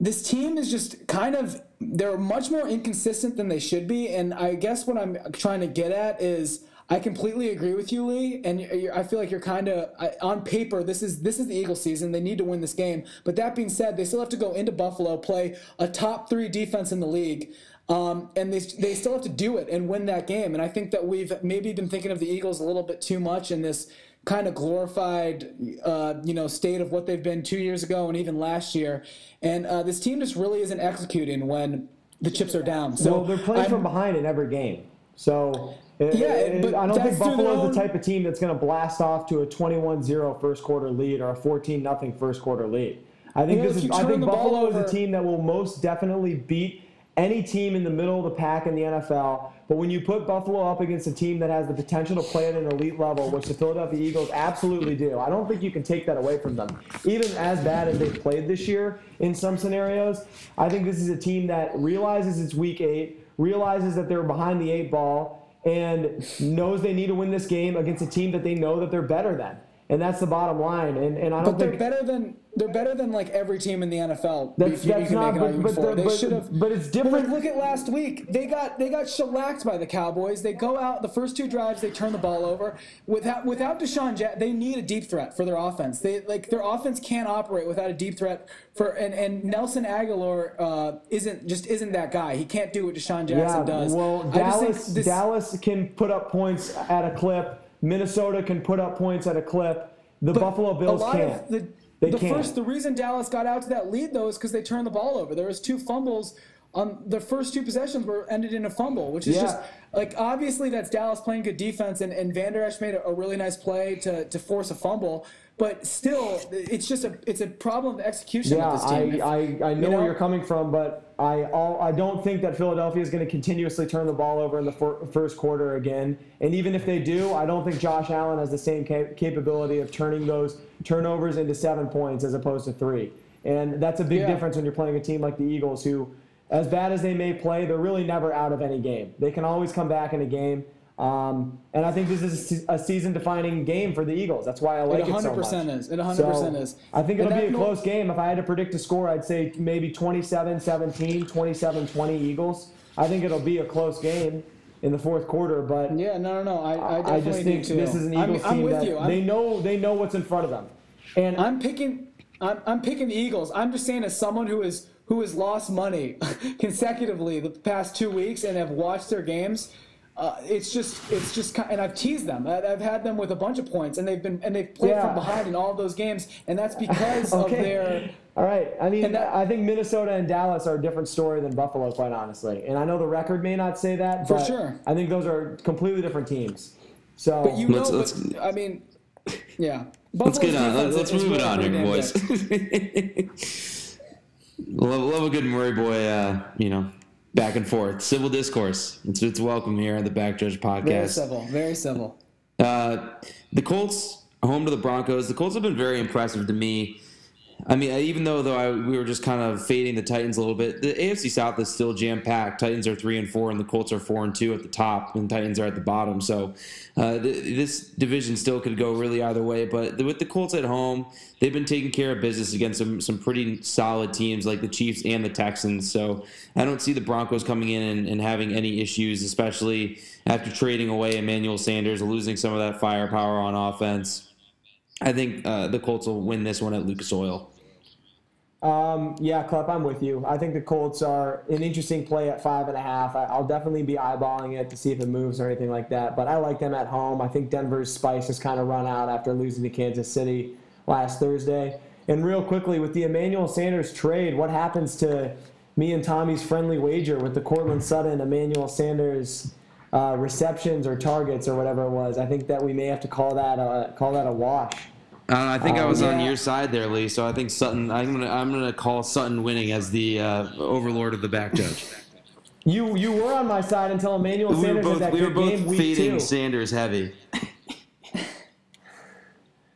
[SPEAKER 7] this team is just kind of they're much more inconsistent than they should be. And I guess what I'm trying to get at is I completely agree with you, Lee, and I feel like you're kind of on paper. This is this is the Eagles' season. They need to win this game. But that being said, they still have to go into Buffalo, play a top three defense in the league, um, and they they still have to do it and win that game. And I think that we've maybe been thinking of the Eagles a little bit too much in this kind of glorified, uh, you know, state of what they've been two years ago and even last year. And uh, this team just really isn't executing when the chips are down. So
[SPEAKER 8] well, they're playing
[SPEAKER 7] I'm,
[SPEAKER 8] from behind in every game. So
[SPEAKER 7] yeah, but
[SPEAKER 8] I don't think Buffalo is the type of team that's going to blast off to a 21-0 first quarter lead or a 14 nothing first quarter lead. I think this is. I think Buffalo is a team that will most definitely beat any team in the middle of the pack in the NFL. But when you put Buffalo up against a team that has the potential to play at an elite level, which the Philadelphia Eagles absolutely do, I don't think you can take that away from them. Even as bad as they've played this year in some scenarios, I think this is a team that realizes it's week eight, realizes that they're behind the eight ball, and knows they need to win this game against a team that they know that they're better than. And that's the bottom line. And, and I don't
[SPEAKER 7] but they're
[SPEAKER 8] think
[SPEAKER 7] better than they're better than like every team in the NFL.
[SPEAKER 8] That's,
[SPEAKER 7] you,
[SPEAKER 8] that's
[SPEAKER 7] you
[SPEAKER 8] not. But, but,
[SPEAKER 7] they
[SPEAKER 8] but. But it's different.
[SPEAKER 7] But look at last week. They got they got shellacked by the Cowboys. They go out the first two drives. They turn the ball over without without DeSean. Jack, they need a deep threat for their offense. They like their offense can't operate without a deep threat for and, and Nelson Agholor uh, isn't just isn't that guy. He can't do what DeSean Jackson
[SPEAKER 8] yeah,
[SPEAKER 7] does.
[SPEAKER 8] Well, Dallas this, Dallas can put up points at a clip. Minnesota can put up points at a clip. The Buffalo Bills can't.
[SPEAKER 7] The,
[SPEAKER 8] they
[SPEAKER 7] the
[SPEAKER 8] can't.
[SPEAKER 7] first, the reason Dallas got out to that lead though is because they turned the ball over. There was two fumbles on the first two possessions were ended in a fumble, which is
[SPEAKER 8] Yeah.
[SPEAKER 7] just like obviously that's Dallas playing good defense, and, and Van Der Esch made a, a really nice play to, to force a fumble. But still, it's just a it's a problem of execution
[SPEAKER 8] Yeah,
[SPEAKER 7] with this team.
[SPEAKER 8] I, I, I know,
[SPEAKER 7] you know?
[SPEAKER 8] where you're coming from, but I all, I don't think that Philadelphia is going to continuously turn the ball over in the fir- first quarter again. And even if they do, I don't think Josh Allen has the same cap- capability of turning those turnovers into seven points as opposed to three. And that's a big
[SPEAKER 7] Yeah.
[SPEAKER 8] difference when you're playing a team like the Eagles, who, as bad as they may play, they're really never out of any game. They can always come back in a game. Um, and I think this is a season-defining game for the Eagles. That's why I like
[SPEAKER 7] it
[SPEAKER 8] it, so
[SPEAKER 7] 100%
[SPEAKER 8] much.
[SPEAKER 7] is. It 100%
[SPEAKER 8] So,
[SPEAKER 7] is.
[SPEAKER 8] I think it'll be a
[SPEAKER 7] no-
[SPEAKER 8] close game. If I had to predict a score, I'd say maybe 27-17, 27-20 Eagles. I think it'll be a close game in the fourth quarter, but
[SPEAKER 7] Yeah, no, no, no. I, I
[SPEAKER 8] I just think this is an
[SPEAKER 7] I'm-
[SPEAKER 8] Eagles
[SPEAKER 7] I'm,
[SPEAKER 8] team
[SPEAKER 7] with
[SPEAKER 8] that
[SPEAKER 7] you. I'm,
[SPEAKER 8] they know they know what's in front of them. And
[SPEAKER 7] I'm picking. I'm, I'm picking the Eagles. I'm just saying, as someone who is who has lost money consecutively the past two weeks and have watched their games, uh, it's just it's just ki- and I've teased them. I- I've had them with a bunch of points, and they've been and they've played
[SPEAKER 8] Yeah.
[SPEAKER 7] from behind in all of those games, and that's because of
[SPEAKER 8] Okay.
[SPEAKER 7] their.
[SPEAKER 8] All right. I mean,
[SPEAKER 7] that-
[SPEAKER 8] I think Minnesota and Dallas are a different story than Buffalo, quite honestly. And I know the record may not say that,
[SPEAKER 7] For
[SPEAKER 8] but
[SPEAKER 7] sure.
[SPEAKER 8] I think those are completely different teams. So
[SPEAKER 7] But you know,
[SPEAKER 6] Let's-
[SPEAKER 7] but, I mean, yeah.
[SPEAKER 6] Let's get
[SPEAKER 7] Buffalo's
[SPEAKER 6] on.
[SPEAKER 7] defense
[SPEAKER 6] Let's move it on here,
[SPEAKER 7] damn
[SPEAKER 6] boys.
[SPEAKER 7] good.
[SPEAKER 6] love, love a good Murray boy. Uh, you know, back and forth, civil discourse. It's it's welcome here on the Back Judge podcast.
[SPEAKER 7] Very civil. Very civil.
[SPEAKER 6] Uh, the Colts home to the Broncos. The Colts have been very impressive to me. I mean, even though though I, we were just kind of fading the Titans a little bit, the AFC South is still jam packed. Titans are three and four, and the Colts are four and two at the top, and Titans are at the bottom. So uh, th- this division still could go really either way. But with the Colts at home, they've been taking care of business against some some pretty solid teams like the Chiefs and the Texans. So I don't see the Broncos coming in and, and having any issues, especially after trading away Emmanuel Sanders, losing some of that firepower on offense. I think uh, the Colts will win this one at Lucas Oil.
[SPEAKER 8] Um, yeah, Klepp, I'm with you. I think the Colts are an interesting play at five and a half. I, I'll definitely be eyeballing it to see if it moves or anything like that. But I like them at home. I think Denver's spice has kind of run out after losing to Kansas City last Thursday. And real quickly, with the Emmanuel Sanders trade, what happens to me and Tommy's friendly wager with the Courtland Sutton Emmanuel Sanders uh, receptions or targets or whatever it was. I think that we may have to call that a, call that a wash.
[SPEAKER 6] Uh, I think I was on your side there, Lee. So I think Sutton. I'm gonna I'm gonna call Sutton winning as the uh, overlord of the back judge.
[SPEAKER 8] You you were on my side until Emmanuel
[SPEAKER 6] we were
[SPEAKER 8] Sanders
[SPEAKER 6] both
[SPEAKER 8] had that
[SPEAKER 6] we were both
[SPEAKER 8] game
[SPEAKER 6] fading
[SPEAKER 8] two.
[SPEAKER 6] Sanders heavy.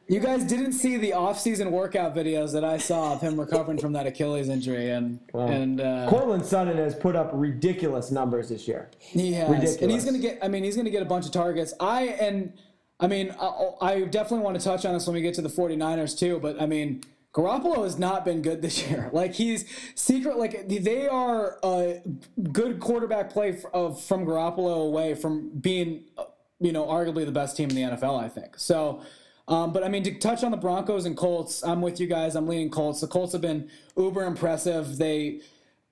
[SPEAKER 7] You guys didn't see the off-season workout videos that I saw of him recovering from that Achilles injury, and
[SPEAKER 8] Well,
[SPEAKER 7] and uh,
[SPEAKER 8] Courtland Sutton has put up ridiculous numbers this year.
[SPEAKER 7] He has, and he's going to get. I mean, he's going to get a bunch of targets. I and I mean, I, I definitely want to touch on this when we get to the 49ers too. But I mean, Garoppolo has not been good this year. Like he's secret. Like they are a good quarterback play of from Garoppolo away from being, uh, you know, arguably the best team in the NFL. I think so. Um, but I mean, to touch on the Broncos and Colts, I'm with you guys. I'm leaning Colts. The Colts have been uber impressive. They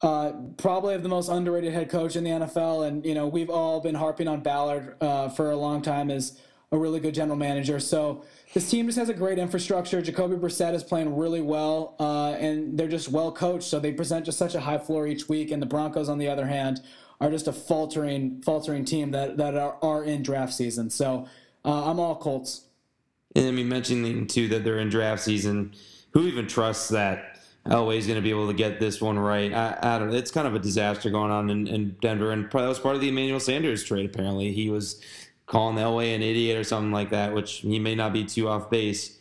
[SPEAKER 7] uh, probably have the most underrated head coach in the NFL, and you know we've all been harping on Ballard uh, for a long time as a really good general manager. So this team just has a great infrastructure. Jacoby Brissett is playing really well, uh, and they're just well coached. So they present just such a high floor each week. And the Broncos, on the other hand, are just a faltering, faltering team that that are, are in draft season. So uh, I'm all Colts.
[SPEAKER 6] And I mean, mentioning too that they're in draft season. Who even trusts that Elway's going to be able to get this one right? I, I don't. It's kind of a disaster going on in, in Denver, and that was part of the Emmanuel Sanders trade. Apparently, he was calling Elway an idiot or something like that, which he may not be too off base.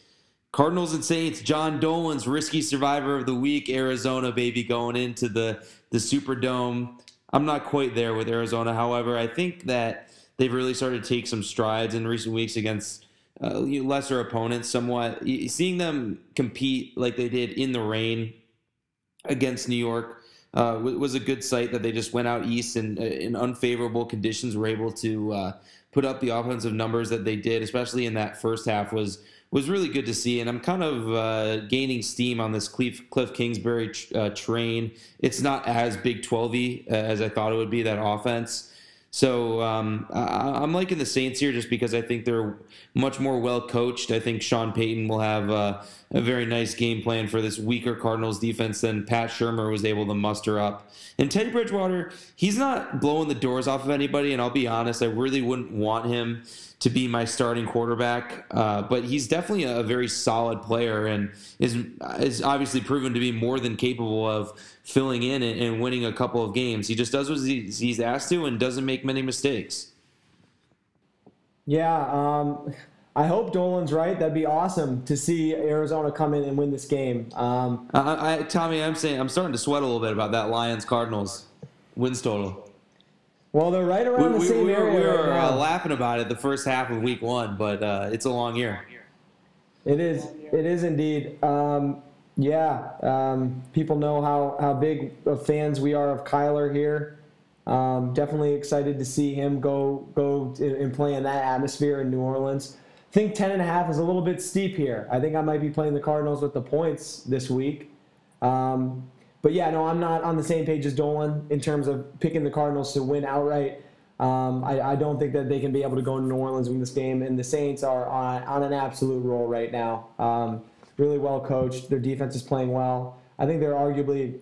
[SPEAKER 6] Cardinals and Saints. John Dolan's risky survivor of the week. Arizona baby going into the the Superdome. I'm not quite there with Arizona. However, I think that they've really started to take some strides in recent weeks against uh, lesser opponents. Somewhat seeing them compete like they did in the rain against New York uh, wa- was a good sight that they just went out east and uh, in unfavorable conditions were able to uh, put up the offensive numbers that they did, especially in that first half was was really good to see. And I'm kind of uh, gaining steam on this Cliff, Cliff Kingsbury uh, train. It's not as Big 12y uh, as I thought it would be that offense. So um, I, I'm liking the Saints here just because I think they're much more well coached. I think Sean Payton will have uh, a very nice game plan for this weaker Cardinals defense than Pat Shermer was able to muster up. And Teddy Bridgewater, he's not blowing the doors off of anybody. And I'll be honest, I really wouldn't want him to be my starting quarterback. Uh, but he's definitely a very solid player and is is obviously proven to be more than capable of filling in and, and winning a couple of games. He just does what he's he's asked to and doesn't make many mistakes.
[SPEAKER 8] Yeah, um, I hope Dolan's right. That'd be awesome to see Arizona come in and win this game. Um,
[SPEAKER 6] I, I, Tommy, I'm saying I'm starting to sweat a little bit about that Lions Cardinals wins total.
[SPEAKER 8] well, they're right
[SPEAKER 6] We,
[SPEAKER 8] around the same
[SPEAKER 6] we
[SPEAKER 8] area
[SPEAKER 6] we
[SPEAKER 8] right
[SPEAKER 6] were
[SPEAKER 8] now.
[SPEAKER 6] uh, laughing about it the first half of Week One, but uh, it's a long year.
[SPEAKER 8] It is. It is indeed. Um, yeah. Um, people know how, how big of fans we are of Kyler here. Um, definitely excited to see him go go and play in that atmosphere in New Orleans. Think ten and a half is a little bit steep here. I think I might be playing the Cardinals with the points this week. Um, but yeah, no, I'm not on the same page as Dolan in terms of picking the Cardinals to win outright. Um, I, I don't think that they can be able to go to New Orleans win this game, and the Saints are on, on an absolute roll right now. Um, really well coached. Their defense is playing well. I think they're arguably,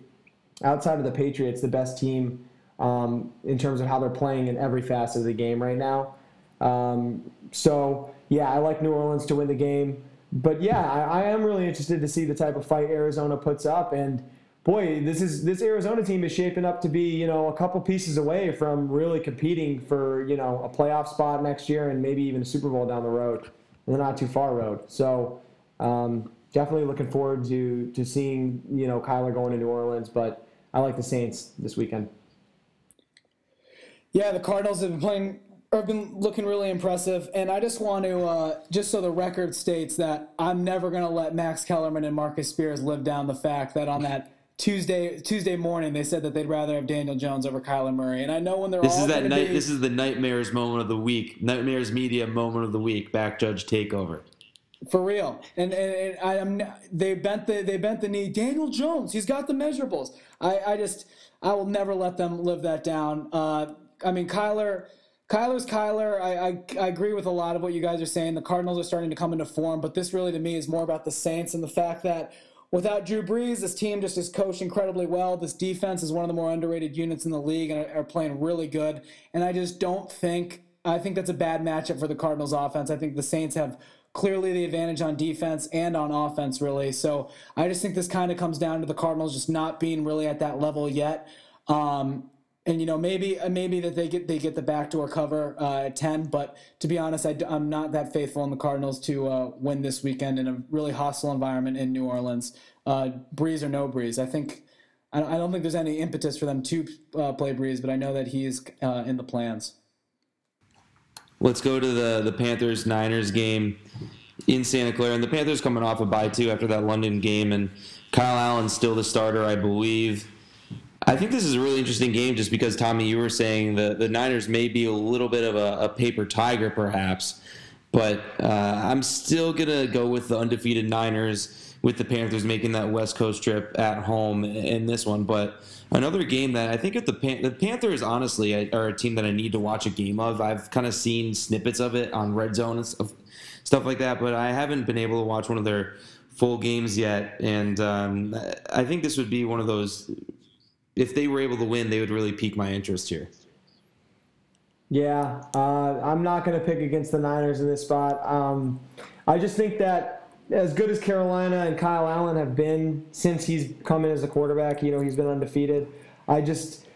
[SPEAKER 8] outside of the Patriots, the best team um, in terms of how they're playing in every facet of the game right now. Um, so, yeah, I like New Orleans to win the game. But yeah, I, I am really interested to see the type of fight Arizona puts up. And boy, this is this Arizona team is shaping up to be you know a couple pieces away from really competing for you know a playoff spot next year and maybe even a Super Bowl down the road, the not too far road. So um, definitely looking forward to to seeing you know Kyler going to New Orleans. But I like the Saints this weekend.
[SPEAKER 7] Yeah, the Cardinals have been playing have been looking really impressive, and I just want to uh, just so the record states that I'm never going to let Max Kellerman and Marcus Spears live down the fact that on that Tuesday Tuesday morning they said that they'd rather have Daniel Jones over Kyler Murray, and I know when they're
[SPEAKER 6] This
[SPEAKER 7] all
[SPEAKER 6] is that night.
[SPEAKER 7] be-
[SPEAKER 6] This is the nightmares moment of the week. Nightmares media moment of the week. Back judge takeover.
[SPEAKER 7] For real, and and, and I am they bent the they bent the knee. Daniel Jones, he's got the measurables. I I just I will never let them live that down. Uh, I mean Kyler, Kyler's Kyler. I, I I agree with a lot of what you guys are saying. The Cardinals are starting to come into form, but this really to me is more about the Saints and the fact that without Drew Brees, this team just is coached incredibly well. This defense is one of the more underrated units in the league and are, playing really good. And I just don't think I think that's a bad matchup for the Cardinals offense. I think the Saints have clearly the advantage on defense and on offense, really. So I just think this kind of comes down to the Cardinals just not being really at that level yet. Um, and you know maybe uh, maybe that they get they get the backdoor cover uh, at ten, but to be honest, I, am not that faithful in the Cardinals to uh, win this weekend in a really hostile environment in New Orleans. Uh, Brees or no Brees. I think I don't think there's any impetus for them to uh, play Brees, but I know that he's uh, in the plans.
[SPEAKER 6] Let's go to the the Panthers Niners game in Santa Clara, and the Panthers coming off a bye too after that London game, and Kyle Allen's still the starter, I believe. I think this is a really interesting game just because, Tommy, you were saying the, the Niners may be a little bit of a, a paper tiger, perhaps. But uh, I'm still going to go with the undefeated Niners with the Panthers making that West Coast trip at home in this one. But another game that I think if the, Pan- the Panthers, honestly, are a team that I need to watch a game of. I've kind of seen snippets of it on Red Zone and stuff, stuff like that, but I haven't been able to watch one of their full games yet. And um, I think this would be one of those if they were able to win, they would really pique my interest here.
[SPEAKER 8] Yeah, uh, I'm not going to pick against the Niners in this spot. Um, I just think that as good as Carolina and Kyle Allen have been since he's come in as a quarterback, you know, he's been undefeated. I just,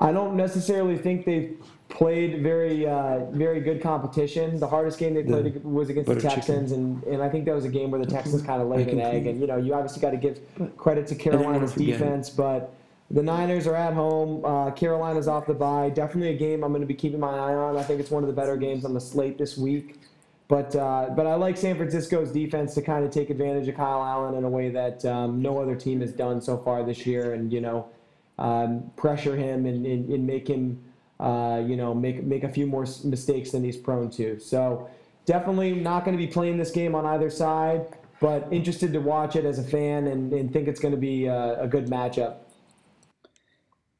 [SPEAKER 8] I don't necessarily think they've played very, uh, very good competition. The hardest game they played the was against the Texans, and, and I think that was a game where the Texans kind of laid an egg. And you know, you obviously got to give credit to Carolina's defense, but the Niners are at home. Uh, Carolina's off the bye. Definitely a game I'm going to be keeping my eye on. I think it's one of the better games on the slate this week. But uh, but I like San Francisco's defense to kind of take advantage of Kyle Allen in a way that um, no other team has done so far this year, and you know um, pressure him and, and, and make him uh, you know make make a few more mistakes than he's prone to. So definitely not going to be playing this game on either side, but interested to watch it as a fan and, and think it's going to be a, a good matchup.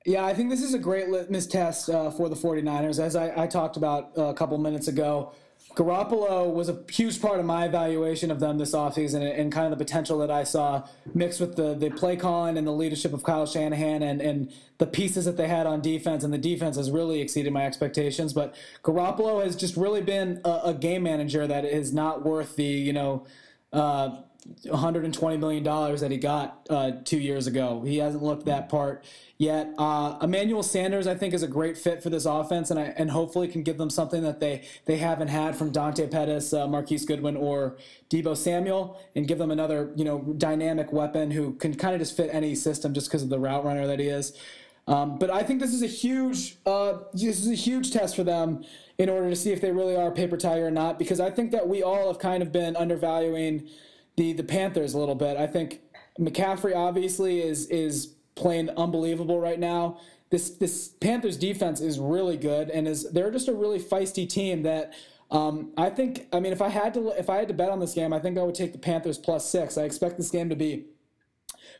[SPEAKER 7] Yeah, I think this is a great litmus test uh, for the 49ers. As I, I talked about uh, a couple minutes ago, Garoppolo was a huge part of my evaluation of them this offseason and, and kind of the potential that I saw mixed with the, the play calling and the leadership of Kyle Shanahan and, and the pieces that they had on defense. And the defense has really exceeded my expectations. But Garoppolo has just really been a, a game manager that is not worth the, you know, uh, 120 million dollars that he got uh, two years ago. He hasn't looked that part yet. Uh, Emmanuel Sanders, I think, is a great fit for this offense, and I, and hopefully can give them something that they they haven't had from Dante Pettis, uh, Marquise Goodwin, or Deebo Samuel, and give them another you know dynamic weapon who can kind of just fit any system just because of the route runner that he is. Um, but I think this is a huge uh, this is a huge test for them in order to see if they really are a paper tiger or not. Because I think that we all have kind of been undervaluing the the Panthers a little bit. I think McCaffrey obviously is is playing unbelievable right now. This this Panthers defense is really good and is they're just a really feisty team that um, I think I mean if I had to if I had to bet on this game, I think I would take the Panthers plus six. I expect this game to be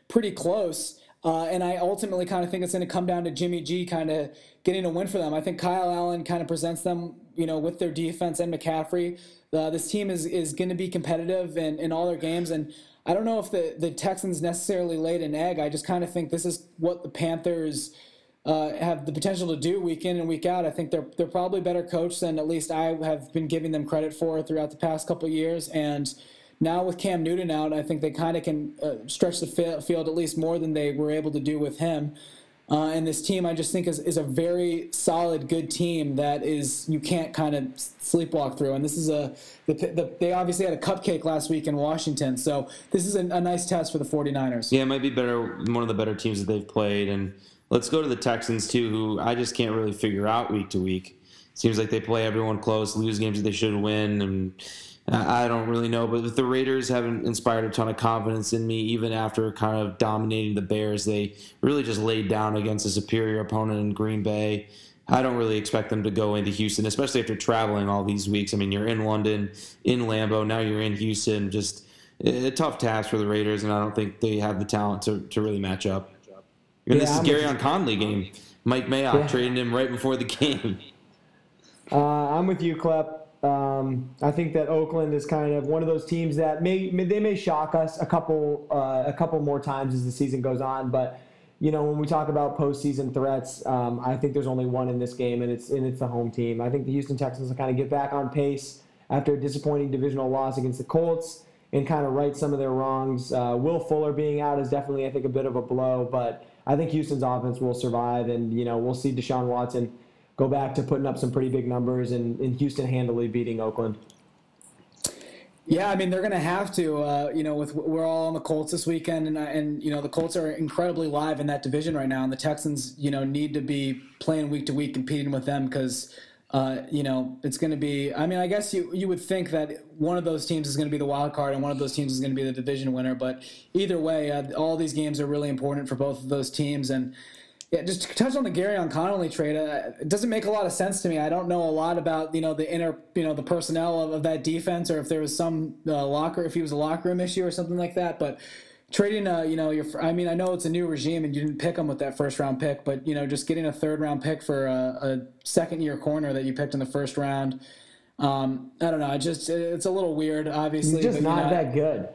[SPEAKER 7] pretty close. Uh, and I ultimately kind of think it's going to come down to Jimmy G kind of getting a win for them. I think Kyle Allen kind of presents them, you know, with their defense and McCaffrey uh, this team is, is going to be competitive in, in all their games. And I don't know if the, the Texans necessarily laid an egg. I just kind of think this is what the Panthers uh, have the potential to do week in and week out. I think they're they're probably better coached than at least I have been giving them credit for throughout the past couple years. And now with Cam Newton out, I think they kind of can uh, stretch the field at least more than they were able to do with him. Uh, and this team, I just think, is, is a very solid, good team that is you can't kind of sleepwalk through. And this is a the, the, they obviously had a cupcake last week in Washington, so this is a, a, nice test for the 49ers.
[SPEAKER 6] Yeah, it might be better one of the better teams that they've played. And let's go to the Texans too, who I just can't really figure out week to week. Seems like they play everyone close, lose games that they should win, and I don't really know, but the Raiders haven't inspired a ton of confidence in me, even after kind of dominating the Bears. They really just laid down against a superior opponent in Green Bay. I don't really expect them to go into Houston, especially after traveling all these weeks. I mean, you're in London, in Lambeau, now you're in Houston. Just a tough task for the Raiders, and I don't think they have the talent to, to really match up. And yeah, this is I'm Gareon Conley game. Mike Mayock yeah. trading him right before the game.
[SPEAKER 8] Uh, I'm with you, Klepp. Um, I think that Oakland is kind of one of those teams that may, may they may shock us a couple uh, a couple more times as the season goes on, but you know when we talk about postseason threats, um, I think there's only one in this game, and it's and it's the home team. I think the Houston Texans will kind of get back on pace after a disappointing divisional loss against the Colts and kind of right some of their wrongs. Uh, Will Fuller being out is definitely I think a bit of a blow, but I think Houston's offense will survive, and you know we'll see Deshaun Watson go back to putting up some pretty big numbers and, and Houston handily beating Oakland.
[SPEAKER 7] Yeah, I mean they're going to have to. Uh, you know, with we're all on the Colts this weekend, and and you know the Colts are incredibly live in that division right now, and the Texans, you know, need to be playing week to week, competing with them because. Uh, you know, it's going to be. I mean, I guess you you would think that one of those teams is going to be the wild card, and one of those teams is going to be the division winner. But either way, uh, all these games are really important for both of those teams. And yeah, just to touch on the Gareon Conley trade, uh, it doesn't make a lot of sense to me. I don't know a lot about you know the inner you know the personnel of, of that defense, or if there was some uh, locker, if he was a locker room issue or something like that. But trading, uh, you know, your I mean, I know it's a new regime and you didn't pick him with that first round pick, but you know, just getting a third round pick for a, a second year corner that you picked in the first round. Um, I don't know. I just it's a little weird, obviously.
[SPEAKER 8] He's just
[SPEAKER 7] but,
[SPEAKER 8] not
[SPEAKER 7] know,
[SPEAKER 8] that good.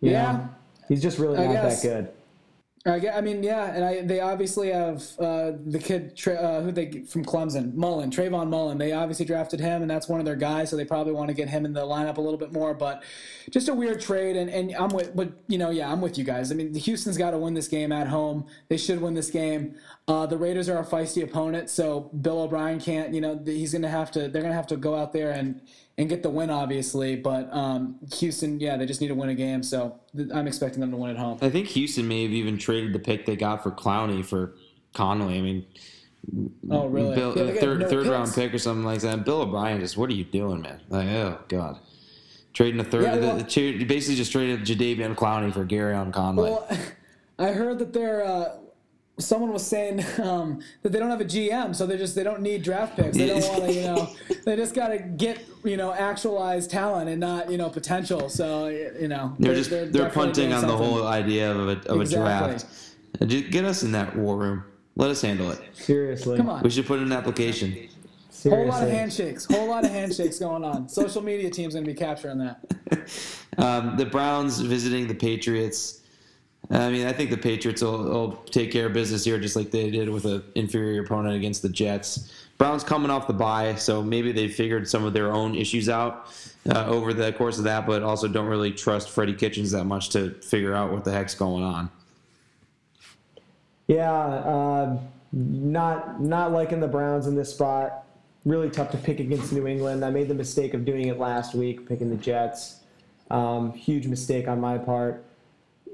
[SPEAKER 8] You
[SPEAKER 7] Yeah.
[SPEAKER 8] know? he's just really
[SPEAKER 7] I
[SPEAKER 8] not
[SPEAKER 7] guess.
[SPEAKER 8] that good.
[SPEAKER 7] I, mean, yeah, and I, they obviously have uh, the kid uh, who they from Clemson, Mullen, Trayvon Mullen. They obviously drafted him, and that's one of their guys, so they probably want to get him in the lineup a little bit more. But just a weird trade, and, and I'm with, but you know, yeah, I'm with you guys. I mean, the Houston's got to win this game at home. They should win this game. Uh, the Raiders are a feisty opponent, so Bill O'Brien can't. You know, he's going to have to. They're going to have to go out there and and get the win, obviously. But um, Houston, yeah, they just need to win a game. So th- I'm expecting them to win at home.
[SPEAKER 6] I think Houston may have even traded the pick they got for Clowney for Conley. I mean,
[SPEAKER 7] Oh, really?
[SPEAKER 6] Bill,
[SPEAKER 7] Yeah, they
[SPEAKER 6] third
[SPEAKER 7] no
[SPEAKER 6] third round pick or something like that. Bill O'Brien just, what are you doing, man? Like, oh god, trading a third.
[SPEAKER 7] Yeah, well-
[SPEAKER 6] the, the, basically just traded Jadeveon Clowney for Gareon Conley.
[SPEAKER 7] Well, I heard that they're. Uh, someone was saying um, that they don't have a GM, so they just they don't need draft picks. They don't want to, you know, they just got to get you know actualized talent and not you know potential. So you know
[SPEAKER 6] they're, just they're,
[SPEAKER 7] definitely
[SPEAKER 6] punting
[SPEAKER 7] doing
[SPEAKER 6] on the whole idea of a, of
[SPEAKER 7] Exactly.
[SPEAKER 6] a draft. Get us in that war room. Let us handle it.
[SPEAKER 8] Seriously.
[SPEAKER 7] Come on,
[SPEAKER 6] We should put in an application.
[SPEAKER 7] whole lot of handshakes, whole lot of handshakes going on. Social media team's gonna be capturing that.
[SPEAKER 6] Um, the Browns visiting the Patriots. I mean, I think the Patriots will, will take care of business here, just like they did with an inferior opponent against the Jets. Browns coming off the bye, so maybe they figured some of their own issues out uh, over the course of that, but also don't really trust Freddie Kitchens that much to figure out what the heck's going on.
[SPEAKER 8] Yeah, uh, not not liking the Browns in this spot. Really tough to pick against New England. I made the mistake of doing it last week, picking the Jets. Um, huge mistake on my part.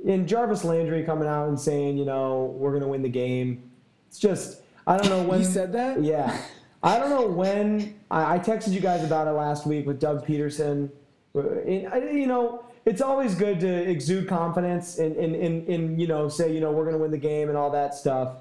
[SPEAKER 8] And Jarvis Landry coming out and saying, you know, we're going to win the game. It's just, I don't know when.
[SPEAKER 7] He said that?
[SPEAKER 8] Yeah. I don't know when. I, I texted you guys about it last week with Doug Pederson. And, you know, it's always good to exude confidence and, and, and, and you know, say, you know, we're going to win the game and all that stuff.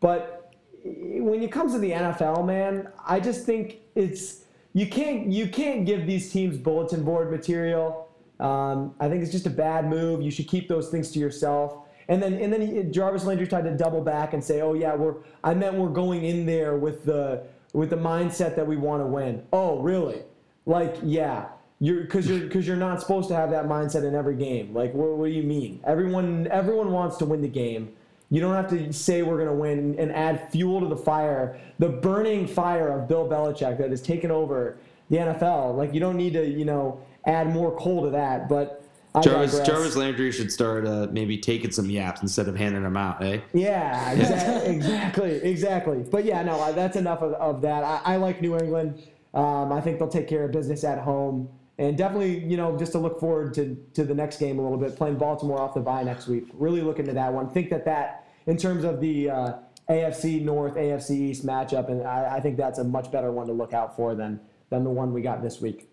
[SPEAKER 8] But when it comes to the NFL, man, I just think it's you can't you can't give these teams bulletin board material. Um, I think it's just a bad move. You should keep those things to yourself. And then and then he, Jarvis Landry tried to double back and say, "Oh yeah, we're I meant we're going in there with the with the mindset that we want to win." Oh really? Like yeah, you're because you're because you're not supposed to have that mindset in every game. Like what, what do you mean? Everyone everyone wants to win the game. You don't have to say we're going to win and add fuel to the fire, the burning fire of Bill Belichick that has taken over the NFL. Like you don't need to, you know, add more coal to that. But I
[SPEAKER 6] Jarvis,
[SPEAKER 8] digress.
[SPEAKER 6] Jarvis Landry should start uh, maybe taking some yaps instead of handing them out, eh?
[SPEAKER 8] Yeah, exactly, exactly, exactly. But yeah, no, that's enough of, of that. I, I like New England. Um, I think they'll take care of business at home, and definitely, you know, just to look forward to to the next game a little bit, playing Baltimore off the bye next week. Really look into that one. Think that that in terms of the uh, AFC North, AFC East matchup, and I, I think that's a much better one to look out for than than the one we got this week.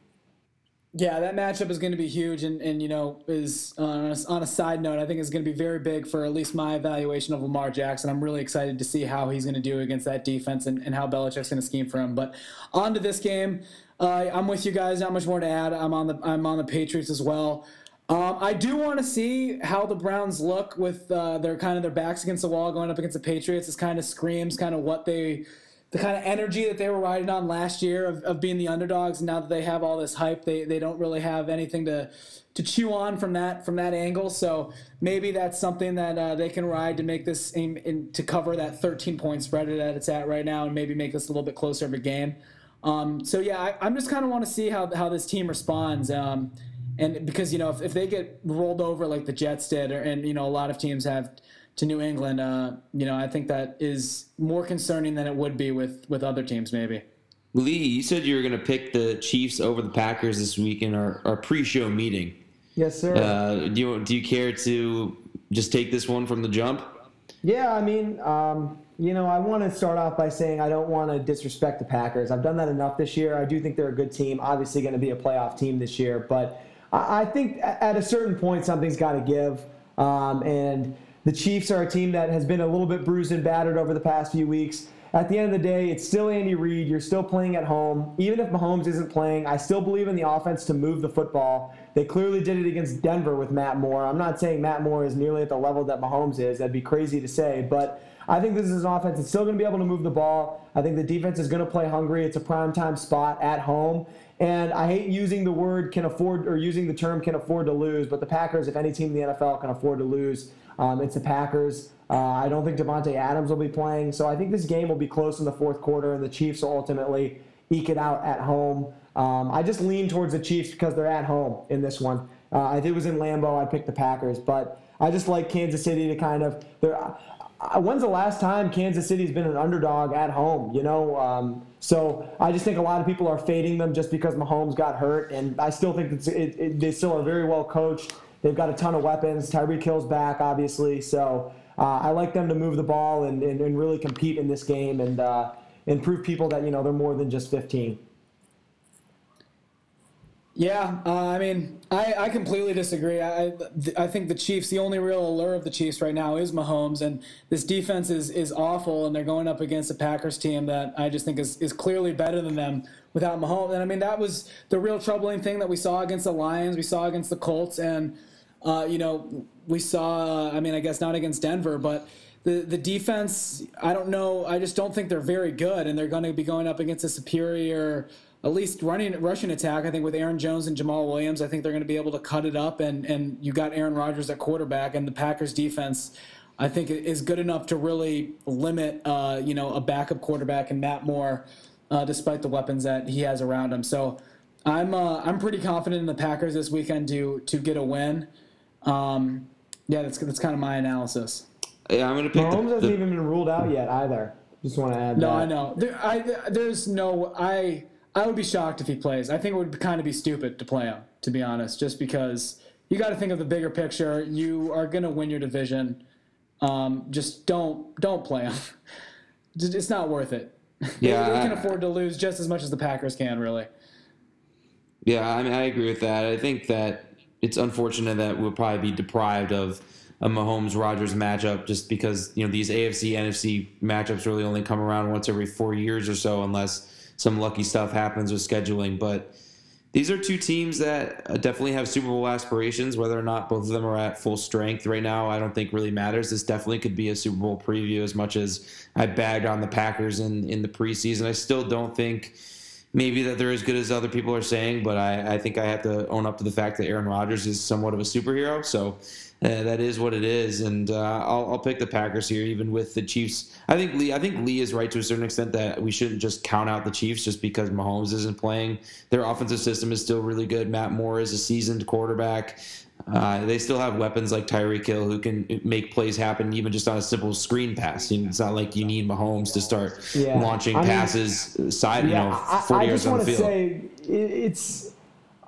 [SPEAKER 7] Yeah, that matchup is going to be huge, and, and you know is on a, on a side note, I think it's going to be very big for at least my evaluation of Lamar Jackson. I'm really excited to see how he's going to do against that defense and, and how Belichick's going to scheme for him. But on to this game, uh, I'm with you guys. Not much more to add. I'm on the I'm on the Patriots as well. Um, I do want to see how the Browns look with uh, their kind of their backs against the wall going up against the Patriots. This kind of screams kind of what they the kind of energy that they were riding on last year of, of being the underdogs. And now that they have all this hype, they, they don't really have anything to to chew on from that from that angle. So maybe that's something that uh, they can ride to make this aim in, to cover that 13 point spread that it's at right now, and maybe make this a little bit closer of a game. Um, so yeah, I, I'm just kind of want to see how how this team responds. Um, and because you know if, if they get rolled over like the Jets did, or, and you know a lot of teams have to New England, uh, you know I think that is more concerning than it would be with with other teams maybe.
[SPEAKER 6] Lee, you said you were going to pick the Chiefs over the Packers this week in our, our pre-show meeting.
[SPEAKER 8] Yes, sir.
[SPEAKER 6] Uh, do you do you care to just take this one from the jump?
[SPEAKER 8] Yeah, I mean, um, you know, I want to start off by saying I don't want to disrespect the Packers. I've done that enough this year. I do think they're a good team. Obviously, going to be a playoff team this year, but I think at a certain point something's got to give. Um, and the Chiefs are a team that has been a little bit bruised and battered over the past few weeks. At the end of the day, it's still Andy Reid. You're still playing at home. Even if Mahomes isn't playing, I still believe in the offense to move the football. They clearly did it against Denver with Matt Moore. I'm not saying Matt Moore is nearly at the level that Mahomes is. That'd be crazy to say, but I think this is an offense that's still going to be able to move the ball. I think the defense is going to play hungry. It's a prime time spot at home. And I hate using the word can afford or using the term can afford to lose, but the Packers, if any team in the NFL can afford to lose, um, it's the Packers. Uh, I don't think Davante Adams will be playing, so I think this game will be close in the fourth quarter, and the Chiefs will ultimately eke it out at home. Um, I just lean towards the Chiefs because they're at home in this one. Uh, if it was in Lambeau, I'd pick the Packers, but I just like Kansas City to kind of. Uh, when's the last time Kansas City's been an underdog at home? You know, um, so I just think a lot of people are fading them just because Mahomes got hurt, and I still think it, it, they still are very well coached. They've got a ton of weapons. Tyreek Hill's back, obviously, so uh, I like them to move the ball and, and, and really compete in this game and uh, and prove people that you know they're more than just 15.
[SPEAKER 7] Yeah, uh, I mean, I, I completely disagree. I I think the Chiefs, the only real allure of the Chiefs right now is Mahomes, and this defense is is awful, and they're going up against a Packers team that I just think is is clearly better than them without Mahomes. And I mean, that was the real troubling thing that we saw against the Lions, we saw against the Colts, and uh, you know, we saw. I mean, I guess not against Denver, but. The, the defense, I don't know. I just don't think they're very good, and they're going to be going up against a superior at least running rushing attack. I think with Aaron Jones and Jamaal Williams, I think they're going to be able to cut it up. And and you got Aaron Rodgers at quarterback, and the Packers defense, I think, is good enough to really limit uh, you know a backup quarterback and Matt Moore, uh, despite the weapons that he has around him. So I'm uh, I'm pretty confident in the Packers this weekend to to get a win. Um, yeah, that's that's kind of my analysis.
[SPEAKER 6] Yeah, I'm going to pick.
[SPEAKER 8] Mahomes
[SPEAKER 6] the,
[SPEAKER 8] hasn't
[SPEAKER 6] the,
[SPEAKER 8] even been ruled out yet either. Just want to add.
[SPEAKER 7] No,
[SPEAKER 8] that.
[SPEAKER 7] I know. There, I, there's no. I I would be shocked if he plays. I think it would kind of be stupid to play him, to be honest, just because you got to think of the bigger picture. You are going to win your division. Um, just don't don't play him. It's not worth it.
[SPEAKER 6] Yeah,
[SPEAKER 7] they, they can
[SPEAKER 6] I-
[SPEAKER 7] afford to lose just as much as the Packers can, really.
[SPEAKER 6] Yeah, I mean, I agree with that. I think that it's unfortunate that we'll probably be deprived of a Mahomes Rodgers matchup just because you know these AFC NFC matchups really only come around once every four years or so, unless some lucky stuff happens with scheduling. But these are two teams that uh, definitely have Super Bowl aspirations. Whether or not both of them are at full strength right now, I don't think really matters. This definitely could be a Super Bowl preview. As much as I bagged on the Packers in in the preseason, I still don't think maybe that they're as good as other people are saying, but I, I think I have to own up to the fact that Aaron Rodgers is somewhat of a superhero. So uh, that is what it is, and uh, I'll, I'll pick the Packers here, even with the Chiefs. I think Lee. I think Lee is right to a certain extent that we shouldn't just count out the Chiefs just because Mahomes isn't playing. Their offensive system is still really good. Matt Moore is a seasoned quarterback. Uh, they still have weapons like Tyreek Hill who can make plays happen even just on a simple screen pass. You know, It's not like you need Mahomes to start
[SPEAKER 8] Yeah.
[SPEAKER 6] launching
[SPEAKER 8] I mean-
[SPEAKER 6] passes side, you know,
[SPEAKER 8] I,
[SPEAKER 6] 40
[SPEAKER 8] I
[SPEAKER 6] yards
[SPEAKER 8] just
[SPEAKER 6] on
[SPEAKER 8] want
[SPEAKER 6] the
[SPEAKER 8] to
[SPEAKER 6] field.
[SPEAKER 8] say it's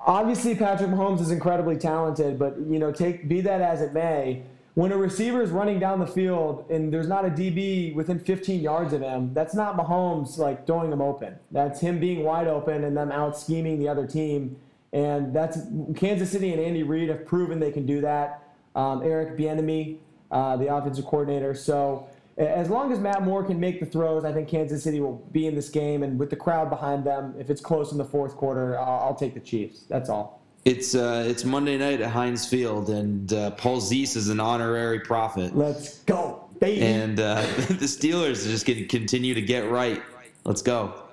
[SPEAKER 8] obviously Patrick Mahomes is incredibly talented, but you know, take be that as it may, when a receiver is running down the field and there's not a DB within 15 yards of him, that's not Mahomes like throwing him open. That's him being wide open and them out scheming the other team. And that's Kansas City and Andy Reid have proven they can do that. Um, Eric Bieniemy, uh, the offensive coordinator. So as long as Matt Moore can make the throws, I think Kansas City will be in this game. And with the crowd behind them, if it's close in the fourth quarter, I'll, I'll take the Chiefs. That's all.
[SPEAKER 6] It's uh, it's Monday night at Heinz Field, and uh, Paul Zeese is an honorary prophet.
[SPEAKER 8] Let's go, baby.
[SPEAKER 6] And uh, the Steelers are just going to continue to get right Let's go.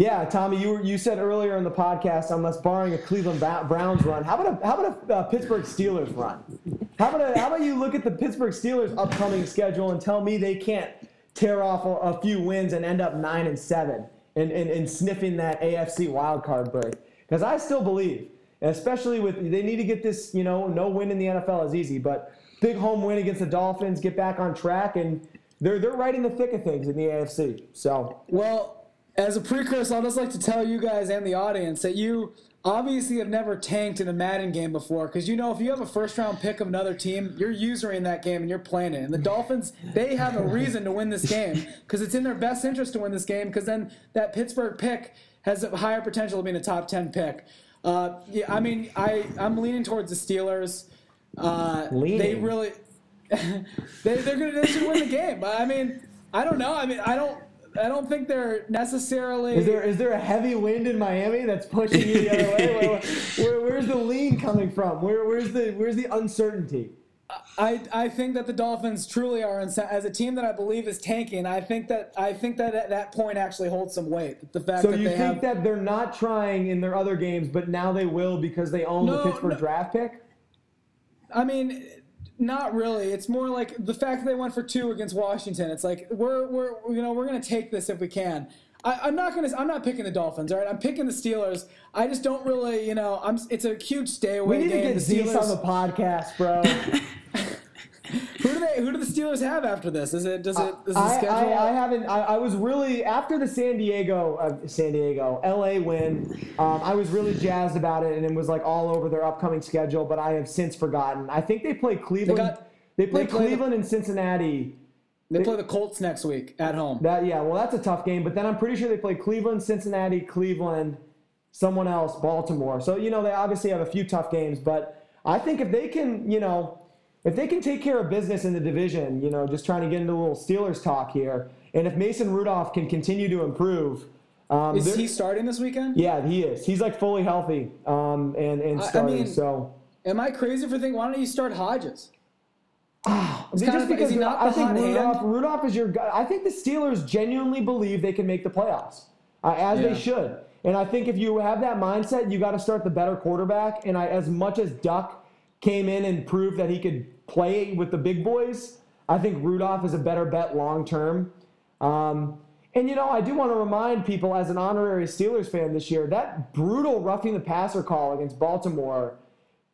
[SPEAKER 8] Yeah, Tommy, you were, you said earlier in the podcast, unless barring a Cleveland Browns run, how about a how about a uh, Pittsburgh Steelers run? How about a, how about you look at the Pittsburgh Steelers' upcoming schedule and tell me they can't tear off a, a few wins and end up nine and seven and, and, and sniffing that AFC wildcard berth? Because I still believe, especially with they need to get this, you know, no win in the NFL is easy, but big home win against the Dolphins, get back on track, and they're they're right in the thick of things in the AFC. So
[SPEAKER 7] Well, as a precursor, I'd just like to tell you guys and the audience that you obviously have never tanked in a Madden game before because you know if you have a first round pick of another team, you're usering that game and you're playing it. And the Dolphins, they have a reason to win this game because it's in their best interest to win this game because then that Pittsburgh pick has a higher potential of being a top 10 pick. Uh, yeah, I mean, I, I'm leaning towards the Steelers. Uh, They really. they, they're gonna they should win the game. I mean, I don't know. I mean, I don't I don't think they're necessarily.
[SPEAKER 8] Is there is there a heavy wind in Miami that's pushing you the other way? Where, where, where's the lean coming from? Where, where's the where's the uncertainty?
[SPEAKER 7] I, I think that the Dolphins truly are as a team that I believe is tanking. I think that I think that at that point actually holds some weight. The fact
[SPEAKER 8] So you think
[SPEAKER 7] have
[SPEAKER 8] that they're not trying in their other games, but now they will because they own
[SPEAKER 7] No,
[SPEAKER 8] the Pittsburgh
[SPEAKER 7] no.
[SPEAKER 8] draft pick?
[SPEAKER 7] I mean, not really. It's more like the fact that they went for two against Washington. It's like we're we're you know we're gonna take this if we can. I, I'm not gonna. I'm not picking the Dolphins. All right, I'm picking the Steelers. I just don't really, you know. I'm. It's a huge stay away.
[SPEAKER 8] We
[SPEAKER 7] away
[SPEAKER 8] need to get
[SPEAKER 7] The
[SPEAKER 8] Zeus
[SPEAKER 7] Steelers-
[SPEAKER 8] on the podcast, bro.
[SPEAKER 7] Who do they? Who do the Steelers have after this? Is it? Does it? Does the
[SPEAKER 8] I,
[SPEAKER 7] schedule?
[SPEAKER 8] I, I haven't. I, I was really after the San Diego, uh, San Diego, LA win. Um, I was really jazzed about it, and it was like all over their upcoming schedule. But I have since forgotten. I think they play Cleveland.
[SPEAKER 7] got-
[SPEAKER 8] They, play
[SPEAKER 7] they play the-
[SPEAKER 8] Cleveland and Cincinnati.
[SPEAKER 7] they play the Colts next week at home.
[SPEAKER 8] That yeah, well that's a tough game. But then I'm pretty sure they play Cleveland, Cincinnati, Cleveland, someone else, Baltimore. So you know they obviously have a few tough games. But I think if they can, you know, if they can take care of business in the division, you know, just trying to get into a little Steelers talk here, and if Mason Rudolph can continue to improve, um,
[SPEAKER 7] Is he starting this weekend?
[SPEAKER 8] yeah, he is. He's like fully healthy um, and and
[SPEAKER 7] I- I
[SPEAKER 8] starting.
[SPEAKER 7] mean,
[SPEAKER 8] so.
[SPEAKER 7] Am I crazy for thinking? Why don't you start Hodges? It's
[SPEAKER 8] Just
[SPEAKER 7] of-
[SPEAKER 8] because
[SPEAKER 7] is he not
[SPEAKER 8] I think Rudolph,
[SPEAKER 7] hand?
[SPEAKER 8] Rudolph is your guy. I think the Steelers genuinely believe they can make the playoffs, uh, as
[SPEAKER 7] Yeah.
[SPEAKER 8] they should. And I think if you have that mindset, you got to start the better quarterback. And I, as much as Duck came in and proved that he could play with the big boys, I think Rudolph is a better bet long term. Um, and you know, I do want to remind people, as an honorary Steelers fan this year, that brutal roughing the passer call against Baltimore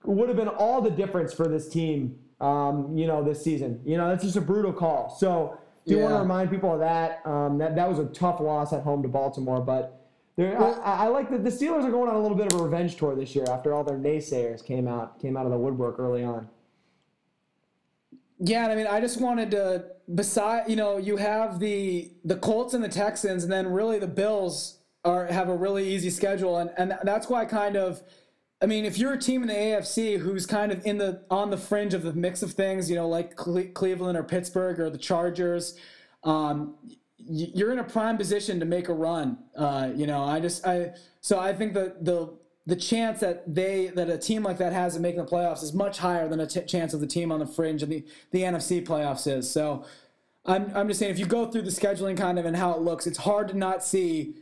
[SPEAKER 8] would have been all the difference for this team, um, you know, this season. You know, that's just a brutal call. So, do want to remind people of that. Um, that that was a tough loss at home to Baltimore, but there, I, I like that the Steelers are going on a little bit of a revenge tour this year after all their naysayers came out came out of the woodwork early on.
[SPEAKER 7] Yeah, I mean, I just wanted to. Beside, you know, you have the the Colts and the Texans, and then really the Bills are have a really easy schedule, and and that's why I kind of. I mean, if you're a team in the AFC who's kind of in the on the fringe of the mix of things, you know, like Cle- Cleveland or Pittsburgh or the Chargers, um, you're in a prime position to make a run. Uh, you know, I just I so I think that the the chance that they that a team like that has of making the playoffs is much higher than a t- chance of the team on the fringe of the the NFC playoffs is. So I'm I'm just saying if you go through the scheduling kind of and how it looks, it's hard to not see,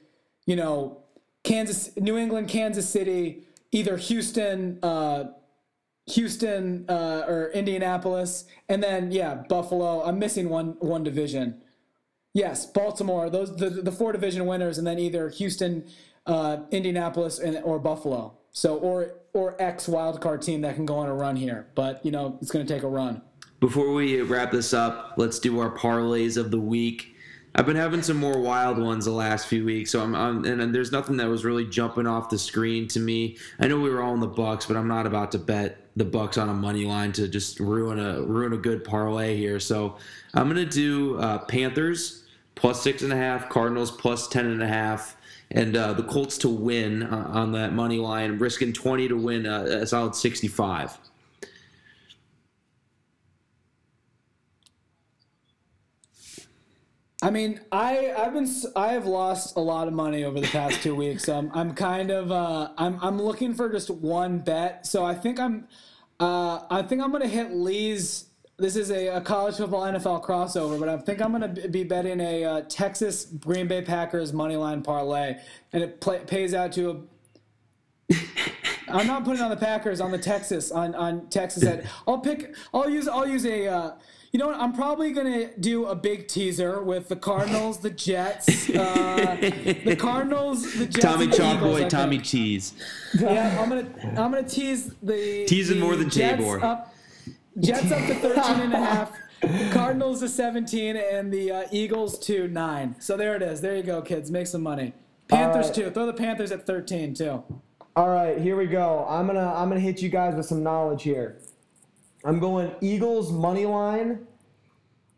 [SPEAKER 7] you know, Kansas, New England, Kansas City, either Houston. Uh, Houston uh, or Indianapolis, and then yeah, Buffalo. I'm missing one one division. Yes, Baltimore. Those the the four division winners, and then either Houston, uh, Indianapolis, and or Buffalo. So or or X wild card team that can go on a run here, but you know it's going to take a run.
[SPEAKER 6] Before we wrap this up, let's do our parlays of the week. I've been having some more wild ones the last few weeks, so I'm, I'm and there's nothing that was really jumping off the screen to me. I know we were all in the Bucks, but I'm not about to bet the Bucks on a money line to just ruin a ruin a good parlay here. So I'm gonna do uh, Panthers plus six and a half, Cardinals plus ten and a half, and uh, the Colts to win uh, on that money line, risking 20 to win uh, a solid 65.
[SPEAKER 7] I mean, I I've been I have lost a lot of money over the past two weeks. Um, I'm kind of uh, I'm I'm looking for just one bet. So I think I'm uh, I think I'm gonna hit Lee's this is a, a college football NFL crossover, but I think I'm going to be betting a uh, Texas Green Bay Packers money line parlay, and it play, pays out to a. I'm not putting on the Packers on the Texas on on Texas. At, I'll pick. I'll use. I'll use a. Uh, you know what? I'm probably gonna do a big teaser with the Cardinals, the Jets, uh, the Cardinals, the Jets.
[SPEAKER 6] Tommy
[SPEAKER 7] and the
[SPEAKER 6] Chalk Boy, Tommy. Cheese.
[SPEAKER 7] Yeah, I'm gonna I'm gonna tease the
[SPEAKER 6] Teasing
[SPEAKER 7] the
[SPEAKER 6] more than
[SPEAKER 7] Jets
[SPEAKER 6] Tabor.
[SPEAKER 7] Up, Jets up to 13 and a half. Cardinals to 17 and the uh, Eagles to 9. So there it is. There you go, kids. Make some money. Panthers
[SPEAKER 8] right.
[SPEAKER 7] too. Throw the Panthers at 13 too.
[SPEAKER 8] All right, here we go. I'm gonna I'm gonna hit you guys with some knowledge here. I'm going Eagles money line,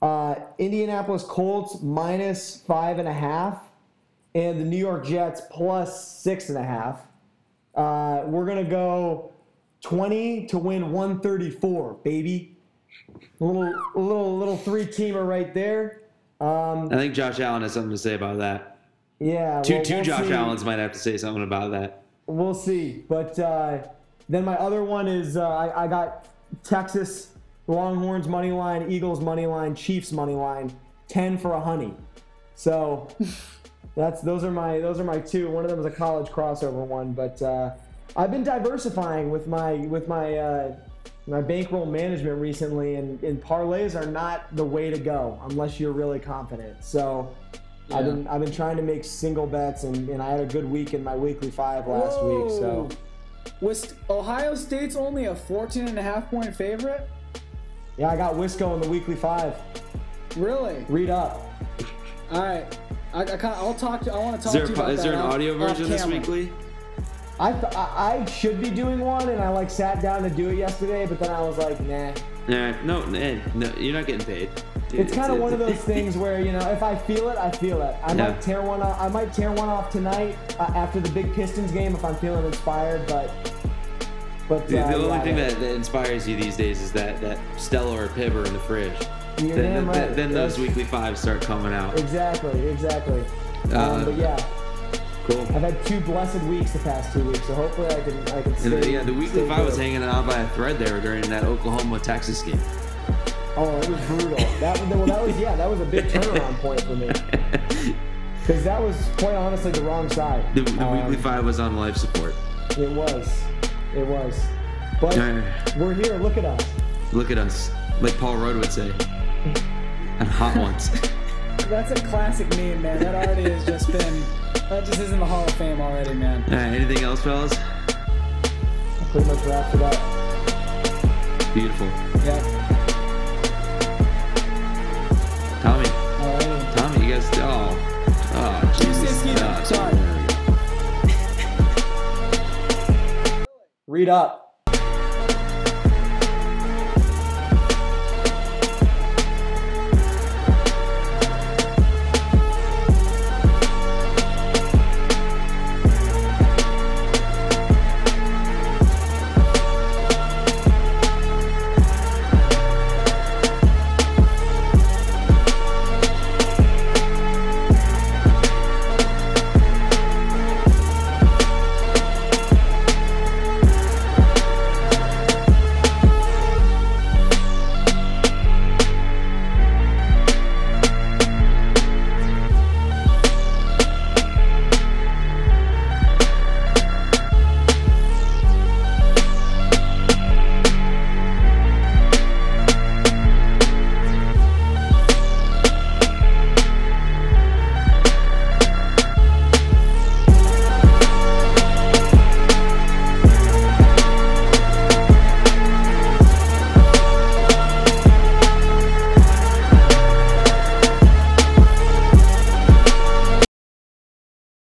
[SPEAKER 8] uh, Indianapolis Colts minus five and a half, and the New York Jets plus six and a half. Uh, we're gonna go 20 to win 134, baby. A little a little little three teamer right there. Um,
[SPEAKER 6] I think Josh Allen has something to say about that.
[SPEAKER 8] yeah,
[SPEAKER 6] Two
[SPEAKER 8] well,
[SPEAKER 6] two
[SPEAKER 8] we'll
[SPEAKER 6] Josh
[SPEAKER 8] see.
[SPEAKER 6] Allens might have to say something about that.
[SPEAKER 8] We'll see. But uh, then my other one is uh, I, I got Texas Longhorns money line, Eagles money line, Chiefs money line, ten for a honey. So that's those are my those are my two. One of them is a college crossover one, but uh, I've been diversifying with my with my uh, my bankroll management recently, and, and parlays are not the way to go unless you're really confident. So. I've been I've been trying to make single bets and, and I had a good week in my weekly five last week. So
[SPEAKER 7] Was Ohio State's only a 14 and a half point favorite?
[SPEAKER 8] yeah, I got Wisco in the weekly five.
[SPEAKER 7] Really?
[SPEAKER 8] Read up.
[SPEAKER 7] All right. I, I kinda, I'll talk to. I want to talk
[SPEAKER 6] there,
[SPEAKER 7] to you
[SPEAKER 6] a,
[SPEAKER 7] about
[SPEAKER 6] is there an audio version this
[SPEAKER 7] camera.
[SPEAKER 6] weekly?
[SPEAKER 8] I, th- I I should be doing one and I like sat down to do it yesterday, but then I was like, nah.
[SPEAKER 6] Nah, no, eh, no, you're not getting paid.
[SPEAKER 8] It's kind of one of those things where you know if I feel it, I feel it. I
[SPEAKER 6] Yeah.
[SPEAKER 8] might tear one off. I might tear one off tonight uh, after the big Pistons game if I'm feeling inspired. But but
[SPEAKER 6] The,
[SPEAKER 8] uh,
[SPEAKER 6] the only
[SPEAKER 8] yeah,
[SPEAKER 6] thing that, that inspires you these days is that, that Stella or Pibber in the fridge.
[SPEAKER 8] You're
[SPEAKER 6] then then,
[SPEAKER 8] right.
[SPEAKER 6] then those weekly fives start coming out.
[SPEAKER 8] Exactly, exactly.
[SPEAKER 6] Uh,
[SPEAKER 8] um, but yeah,
[SPEAKER 6] Cool.
[SPEAKER 8] I've had two blessed weeks the past two weeks, so hopefully I can I can
[SPEAKER 6] And
[SPEAKER 8] stay.
[SPEAKER 6] the, yeah, the weekly
[SPEAKER 8] stay
[SPEAKER 6] five was hanging out by a thread there during that Oklahoma Texas game.
[SPEAKER 8] Oh, it was brutal. That was well, that was yeah, that was a big turnaround point for me. Because that was quite honestly the wrong side.
[SPEAKER 6] The, the
[SPEAKER 8] Um,
[SPEAKER 6] weekly five was on life support.
[SPEAKER 8] It was, it was. But we're here. Look at us.
[SPEAKER 6] Look at us, like Paul Rudd would say. I'm hot ones.
[SPEAKER 7] That's a classic meme, man. That already has just been. That just isn't the Hall of Fame already, man.
[SPEAKER 6] All right, anything else, fellas?
[SPEAKER 8] Pretty much wrapped it up.
[SPEAKER 6] Beautiful.
[SPEAKER 7] Yeah.
[SPEAKER 6] Tommy,
[SPEAKER 7] Alrighty.
[SPEAKER 6] Tommy, you guys. Oh, oh,
[SPEAKER 7] Tuesday
[SPEAKER 6] Jesus. Oh,
[SPEAKER 7] Sorry.
[SPEAKER 8] Read up.